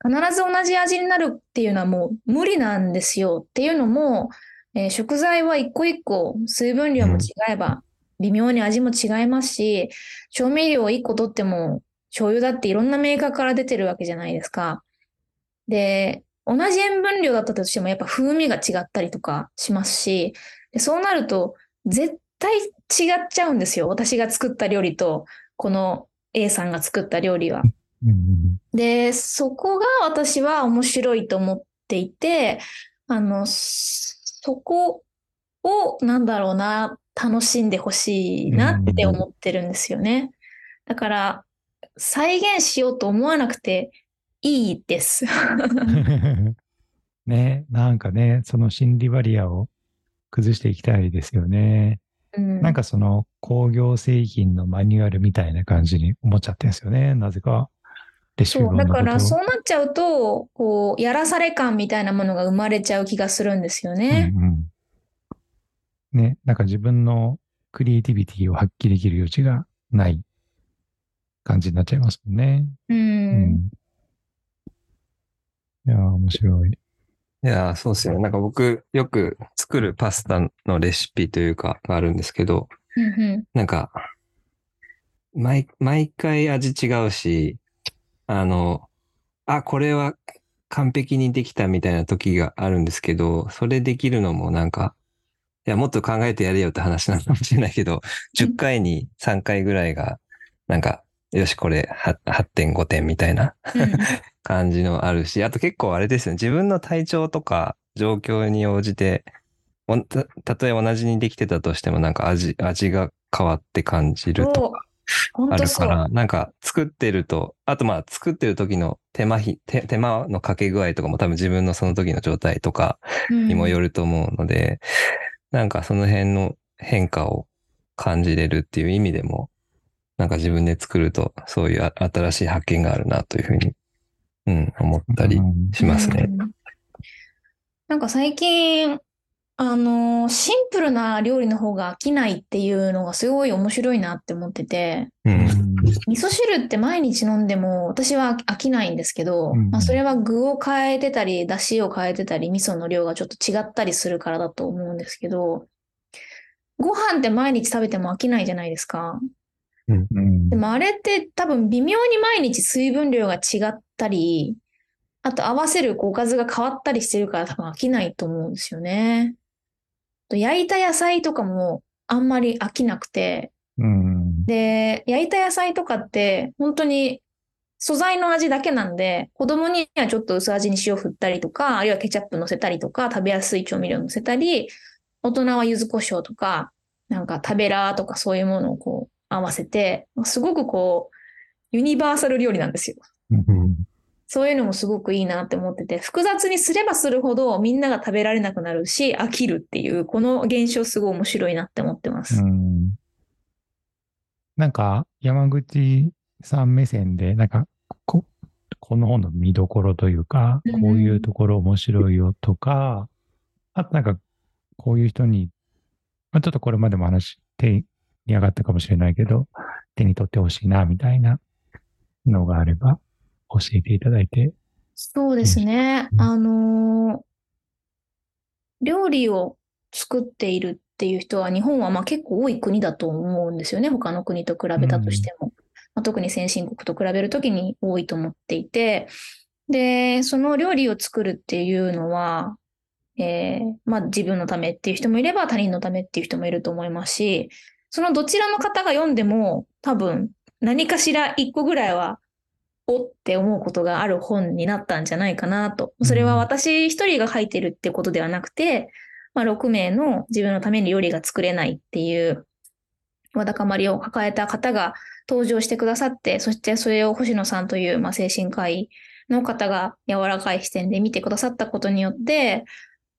必ず同じ味になるっていうのはもう無理なんですよっていうのも、えー食材は一個一個水分量も違えば、微妙に味も違いますし、調味料を一個取っても、醤油だっていろんなメーカーから出てるわけじゃないですか。で、同じ塩分量だったとしてもやっぱ風味が違ったりとかしますし、でそうなると絶対違っちゃうんですよ。私が作った料理と、この A さんが作った料理は。うんで、そこが私は面白いと思っていて、あの、そこを、なんだろうな、楽しんでほしいなって思ってるんですよね。だから、再現しようと思わなくていいです。[LAUGHS] ね、なんかね、その心理バリアを崩していきたいですよね。うんなんかその工業製品のマニュアルみたいな感じに思っちゃってるんですよね。なぜか。レシピそう、だ本のことをからそうなっちゃうと、こう、やらされ感みたいなものが生まれちゃう気がするんですよね。うんうんね、なんか自分のクリエイティビティを発揮できる余地がない感じになっちゃいますもんね。う。うんん。いやー、面白い。いやー、そうですよね。なんか僕、よく作るパスタのレシピというか、があるんですけど、うんうんなんか、毎、毎回味違うし、あの、あ、これは完璧にできたみたいな時があるんですけど、それできるのもなんか、いや、もっと考えてやれよって話なのかもしれないけど、[LAUGHS] 10回に3回ぐらいが、なんか、よし、これは8.5点みたいなうん感じのあるし、あと結構あれですよね。自分の体調とか状況に応じて、おたたとえ同じにできてたとしてもなんか味、味が変わって感じるとか。あるから、なんか作ってると、あとまあ作ってる時の手間ひ、手手間のかけ具合とかも多分自分のその時の状態とかにもよると思うので、なんかその辺の変化を感じれるっていう意味でも、なんか自分で作るとそういうあ新しい発見があるなというふうに、うん、思ったりうん。しますね。うん。なんか最近、あの、シンプルな料理の方が飽きないっていうのがすごい面白いなって思ってて、うん。味噌汁って毎日飲んでも私は飽きないんですけど、うんまあ、それは具を変えてたり、出汁を変えてたり、味噌の量がちょっと違ったりするからだと思うんですけど、ご飯って毎日食べても飽きないじゃないですか。うんでもあれって多分微妙に毎日水分量が違ったり、あと合わせるおかずが変わったりしてるから多分飽きないと思うんですよね。と焼いた野菜とかもあんまり飽きなくて、うん。で、焼いた野菜とかって本当に素材の味だけなんで、子供にはちょっと薄味に塩振ったりとか、あるいはケチャップ乗せたりとか、食べやすい調味料乗せたり、大人は柚子胡椒とか、なんか食べらーとかそういうものをこう合わせて、すごくこう、ユニバーサル料理なんですよ。うんそういうのもすごくいいなって思ってて、複雑にすればするほどみんなが食べられなくなるし、飽きるっていう、この現象すごい面白いなって思ってます。うん。なんか、山口さん目線で、なんか、こ、この本の見どころというか、うん。こういうところ面白いよとか、あとなんか、こういう人に、まあ、ちょっとこれまでも話、手に上がったかもしれないけど、手に取ってほしいな、みたいなのがあれば、教えていただいて。そうですね。うんあのー料理を作っているっていう人は日本はまあ結構多い国だと思うんですよね。他の国と比べたとしても。まあ、特に先進国と比べるときに多いと思っていて、で、その料理を作るっていうのは、えーまあ自分のためっていう人もいれば他人のためっていう人もいると思いますし、そのどちらの方が読んでも多分何かしら一個ぐらいはおって思うことがある本になったんじゃないかなと。それは私一人が書いてるってことではなくて、まあ、6名の自分のために料理が作れないっていうわだかまりを抱えた方が登場してくださって、そしてそれを星野さんという、まあ、精神科医の方が柔らかい視点で見てくださったことによって、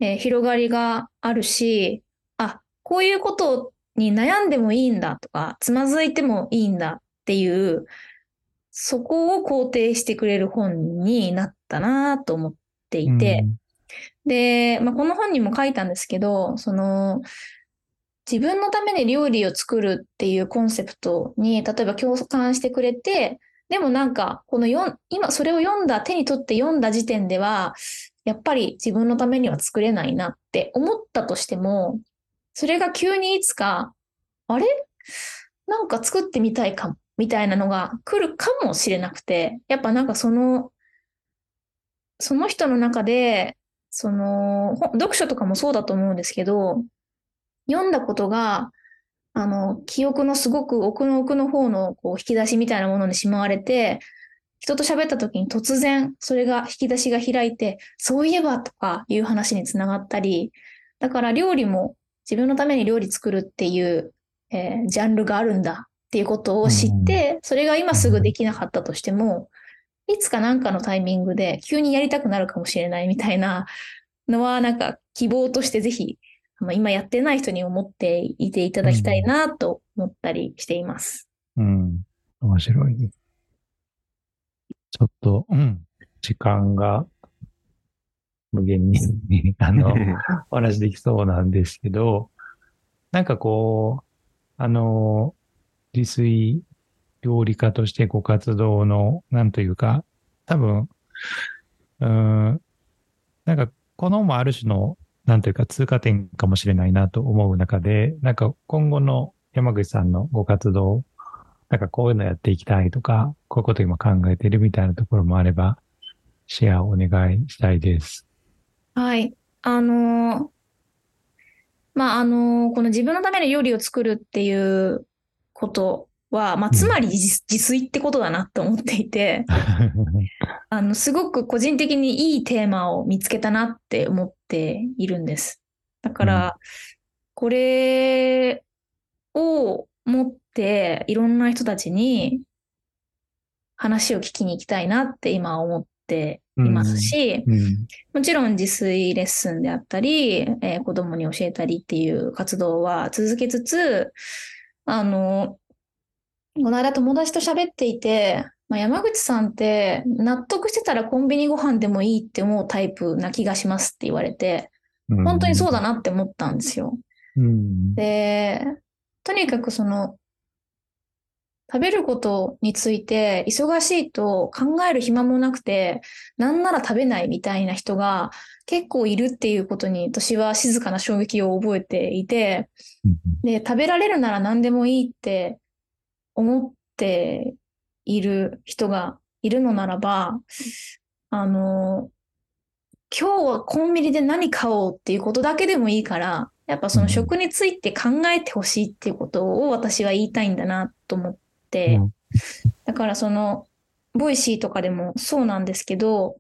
えー広がりがあるし、あ、こういうことに悩んでもいいんだとか、つまずいてもいいんだっていう、そこを肯定してくれる本になったなと思っていて、で、まあ、この本にも書いたんですけど、その、自分のために料理を作るっていうコンセプトに、例えば共感してくれて、でもなんか、このよん今それを読んだ、手に取って読んだ時点では、やっぱり自分のためには作れないなって思ったとしても、それが急にいつか、あれ？なんか作ってみたいかも、みたいなのが来るかもしれなくて、やっぱなんかその、その人の中で、その、読書とかもそうだと思うんですけど、読んだことが、あの、記憶のすごく奥の奥の方のこう引き出しみたいなものにしまわれて、人と喋った時に突然それが引き出しが開いて、そういえばとかいう話につながったり、だから料理も自分のために料理作るっていう、えージャンルがあるんだっていうことを知って、それが今すぐできなかったとしても、いつかなんかのタイミングで急にやりたくなるかもしれないみたいなのは、なんか希望としてぜひ、あの今やってない人に思っていていただきたいなと思ったりしています。うん。面白いね。ちょっと、うん。時間が無限に、[LAUGHS] あの、[LAUGHS] お話できそうなんですけど、なんかこう、あの、自炊料理家としてご活動の、なんというか、多分、うん、なんか、このもある種の、なんというか、通過点かもしれないなと思う中で、なんか今後の山口さんのご活動、なんかこういうのやっていきたいとか、こういうこと今考えてるみたいなところもあれば、シェアをお願いしたいです。はい。あのーまあ、あのーこの自分のために料理を作るっていうことは、まあ、つまり自自炊ってことだなと思っていて、[LAUGHS] あの、すごく個人的にいいテーマを見つけたなって思っているんです。だから、これを持っていろんな人たちに話を聞きに行きたいなって今思っていますし、うん。もちろん自炊レッスンであったり、えー子供に教えたりっていう活動は続けつつ、あの、この間友達と喋っていて、まあ、山口さんって納得してたらコンビニご飯でもいいって思うタイプな気がしますって言われて、本当にそうだなって思ったんですよ。うん。で、とにかくその、食べることについて忙しいと考える暇もなくて、なんなら食べないみたいな人が結構いるっていうことに私は静かな衝撃を覚えていて、で、食べられるなら何でもいいって思っている人がいるのならば、あの、今日はコンビニで何買おうっていうことだけでもいいから、やっぱその食について考えてほしいっていうことを私は言いたいんだなと思って、うん、だからその、 Voicy とかでもそうなんですけど、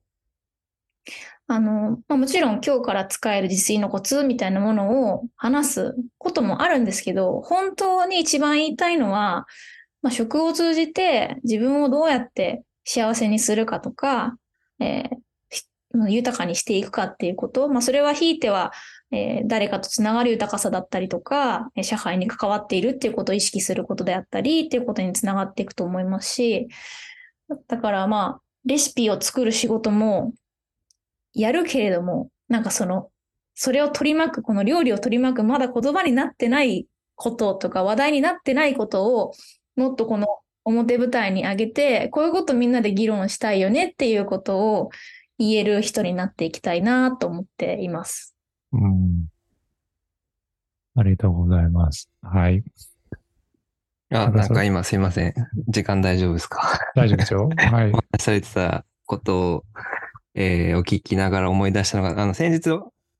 あの、まあ、もちろん今日から使える自炊のコツみたいなものを話すこともあるんですけど、本当に一番言いたいのは、まあ、食を通じて自分をどうやって幸せにするかとか、えー、豊かにしていくかっていうこと、まあ、それはひいては、えー、誰かとつながる豊かさだったりとか、社会に関わっているっていうことを意識することであったりっていうことにつながっていくと思いますし、だからまあ、レシピを作る仕事もやるけれども、なんかその、それを取り巻く、この料理を取り巻く、まだ言葉になってないこととか話題になってないことを、もっとこの表舞台に上げて、こういうことみんなで議論したいよねっていうことを言える人になっていきたいなと思っています。うん。ありがとうございます。はい。あ、なんか今すいません。時間大丈夫ですか？大丈夫ですよ。はい。お [LAUGHS] 話されてたことを、えー、お聞きながら思い出したのが、あの、先日、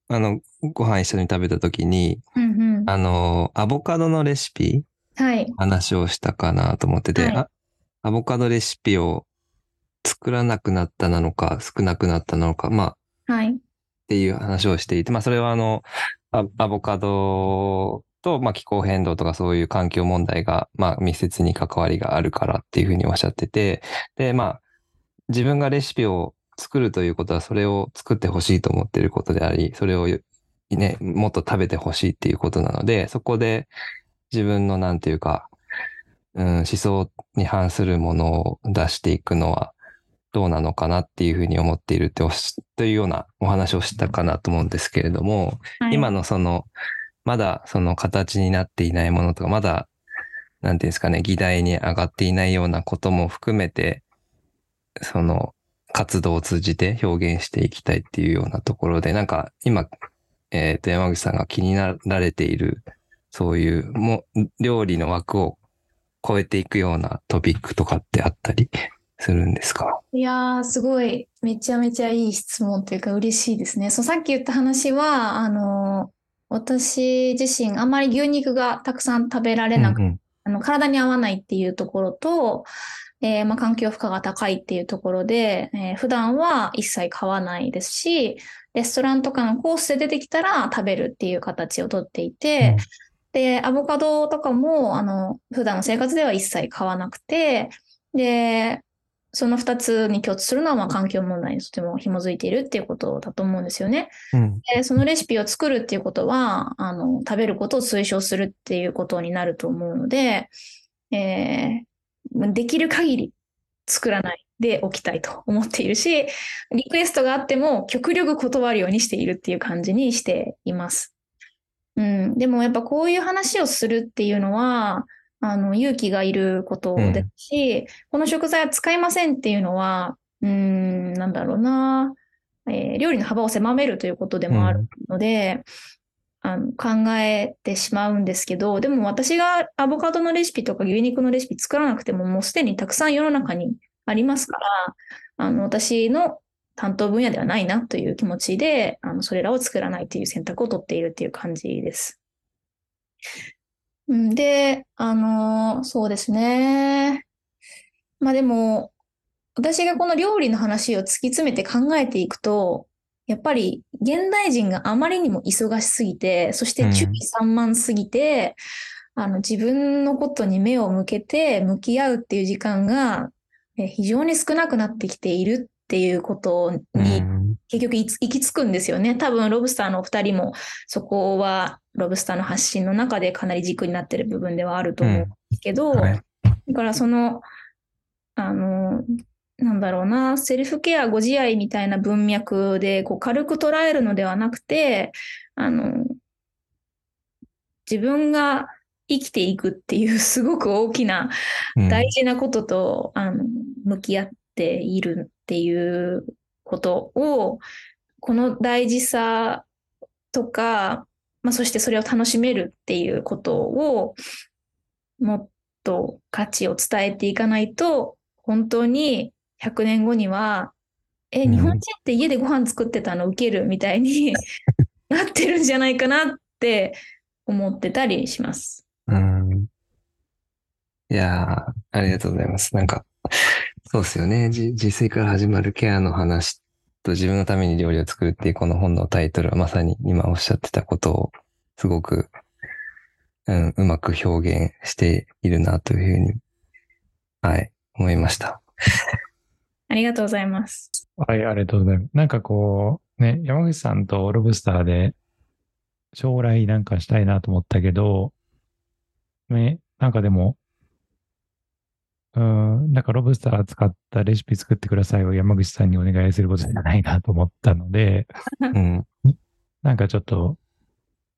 あの、ご飯一緒に食べた時に、うんうん、あの、アボカドのレシピはい。話をしたかなと思ってて、はい、アボカドレシピを作らなくなったなのか、少なくなったなのか、まあ、はい。っていう話をしていて、まあ、それはあの、アボカドと、まあ、気候変動とかそういう環境問題が、まあ、密接に関わりがあるからっていうふうにおっしゃってて、で、まあ、自分がレシピを作るということは、それを作ってほしいと思っていることであり、それをね、もっと食べてほしいっていうことなので、そこで、自分のなんていうか、うん、思想に反するものを出していくのはどうなのかなっていうふうに思っているってというようなお話をしたかなと思うんですけれども、はい、今のその、まだその形になっていないものとか、まだ、なんていうんですかね、議題に上がっていないようなことも含めて、その活動を通じて表現していきたいっていうようなところで、なんか今、えっ、ー、と、山口さんが気になられているそういう、も料理の枠を超えていくようなトピックとかってあったり？するんですか？いやー、すごい、めちゃめちゃいい質問というか嬉しいですね。そう、さっき言った話は、あの、私自身、あんまり牛肉がたくさん食べられなく、うんうん、あの体に合わないっていうところと、えー、まあ、環境負荷が高いっていうところで、えー、普段は一切買わないですし、レストランとかのコースで出てきたら食べるっていう形をとっていて、うん。で、アボカドとかも、あの、普段の生活では一切買わなくて、で、その二つに共通するのは、まあ、環境問題にとても紐づいているっていうことだと思うんですよね。うん、でそのレシピを作るっていうことは、あの、食べることを推奨するっていうことになると思うので、えー、できる限り作らないでおきたいと思っているし、リクエストがあっても極力断るようにしているっていう感じにしています。うん、でもやっぱこういう話をするっていうのは、あの、勇気がいることですし、うん、この食材は使いませんっていうのは、うん、なんだろうな、えー、料理の幅を狭めるということでもあるので、うん、あの考えてしまうんですけど、でも私がアボカドのレシピとか牛肉のレシピ作らなくてももうすでにたくさん世の中にありますから、あの、私の担当分野ではないなという気持ちで、あのそれらを作らないという選択を取っているっていう感じです。で、あの、そうですね。まあでも、私がこの料理の話を突き詰めて考えていくと、やっぱり現代人があまりにも忙しすぎて、そして注意散漫すぎて、うん、あの自分のことに目を向けて向き合うっていう時間が非常に少なくなってきているっていうことに結局行き着くんですよね。多分ロブスターのお二人もそこはロブスターの発信の中でかなり軸になってる部分ではあると思うんですけど、うん。はい、だからその、あの、なんだろうな、セルフケアご自愛みたいな文脈でこう軽く捉えるのではなくて、あの、自分が生きていくっていうすごく大きなうん。大事なことと、あの向き合っているっていうことをこの大事さとか、まあ、そしてそれを楽しめるっていうことをもっと価値を伝えていかないと本当に100年後にはえうん日本人って家でご飯作ってたのウケるみたいに [LAUGHS] なってるんじゃないかなって思ってたりします。うん。いやー、ありがとうございます。なんか、そうですよね。じ自炊から始まるケアの話と自分のために料理を作るっていうこの本のタイトルはまさに今おっしゃってたことをすごく、うん、うまく表現しているなというふうに、はい、思いました。[LAUGHS] ありがとうございます。はい、ありがとうございます。なんかこう、ね、山口さんとロブスターで将来なんかしたいなと思ったけど、ね、なんかでも、うーん、なんかロブスター使ったレシピ作ってくださいを山口さんにお願いすることじゃないなと思ったので、うん。なんかちょっと、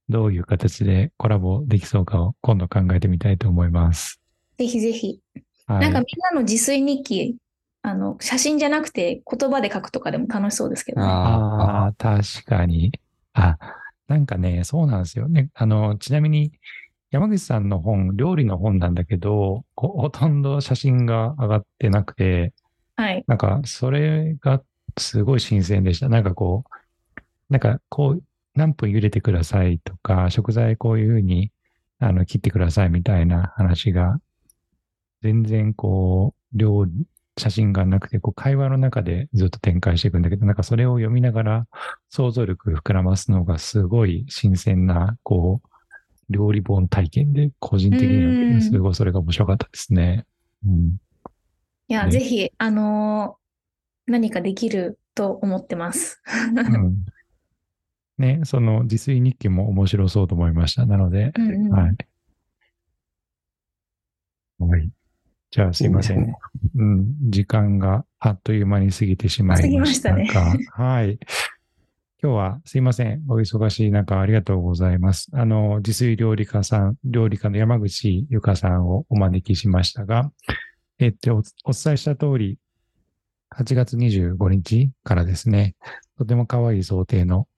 どういう形でコラボできそうかを今度考えてみたいと思います。ぜひぜひ。はい。なんかみんなの自炊日記、あの、写真じゃなくて言葉で書くとかでも楽しそうですけどね。ああ、確かに。あ、なんかね、そうなんですよね。あの、ちなみに、山口さんの本、料理の本なんだけど、こほとんど写真が上がってなくて、はい。なんか、それがすごい新鮮でした。なんかこう、なんかこう、何分茹でてくださいとか、食材こういうふうに、あの、切ってくださいみたいな話が、全然こう、料理、写真がなくて、こう、会話の中でずっと展開していくんだけど、なんかそれを読みながら想像力膨らますのがすごい新鮮な、こう、料理本体験で、個人的うんにはすごいそれが面白かったですね。うん。いや、ねぜひ、あのー何かできると思ってます。うんね、その自炊日記も面白そうと思いました。なので、うんうんはい。はい。じゃあすいません。いいねうん、時間があっという間に過ぎてしまいましたが、過ぎまはい。今日はすいません。お忙しい中ありがとうございます。あの、自炊料理家さん、料理家の山口ゆかさんをお招きしましたが、えっと、お伝えした通り、8月25日からですね、とても可愛い想定の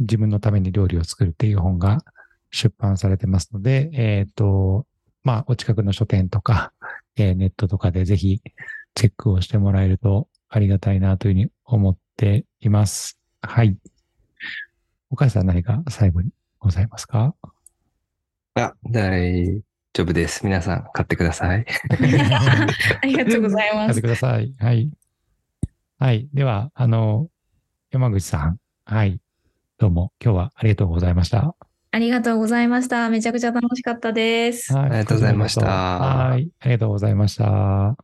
自分のために料理を作るっていう本が出版されてますので、えっ、と、まあ、お近くの書店とか、えーネットとかでぜひチェックをしてもらえるとありがたいなというふうに思っています。はい。岡井さん何か最後にございますか？あ、大丈夫です。皆さん買ってください。[LAUGHS] [LAUGHS] ありがとうございますやって。ください。はい。はい。では、あの、山口さん。はい。どうも今日はありがとうございました。ありがとうございました。めちゃくちゃ楽しかったです。はい。ありがとうございましたはい。ありがとうございました。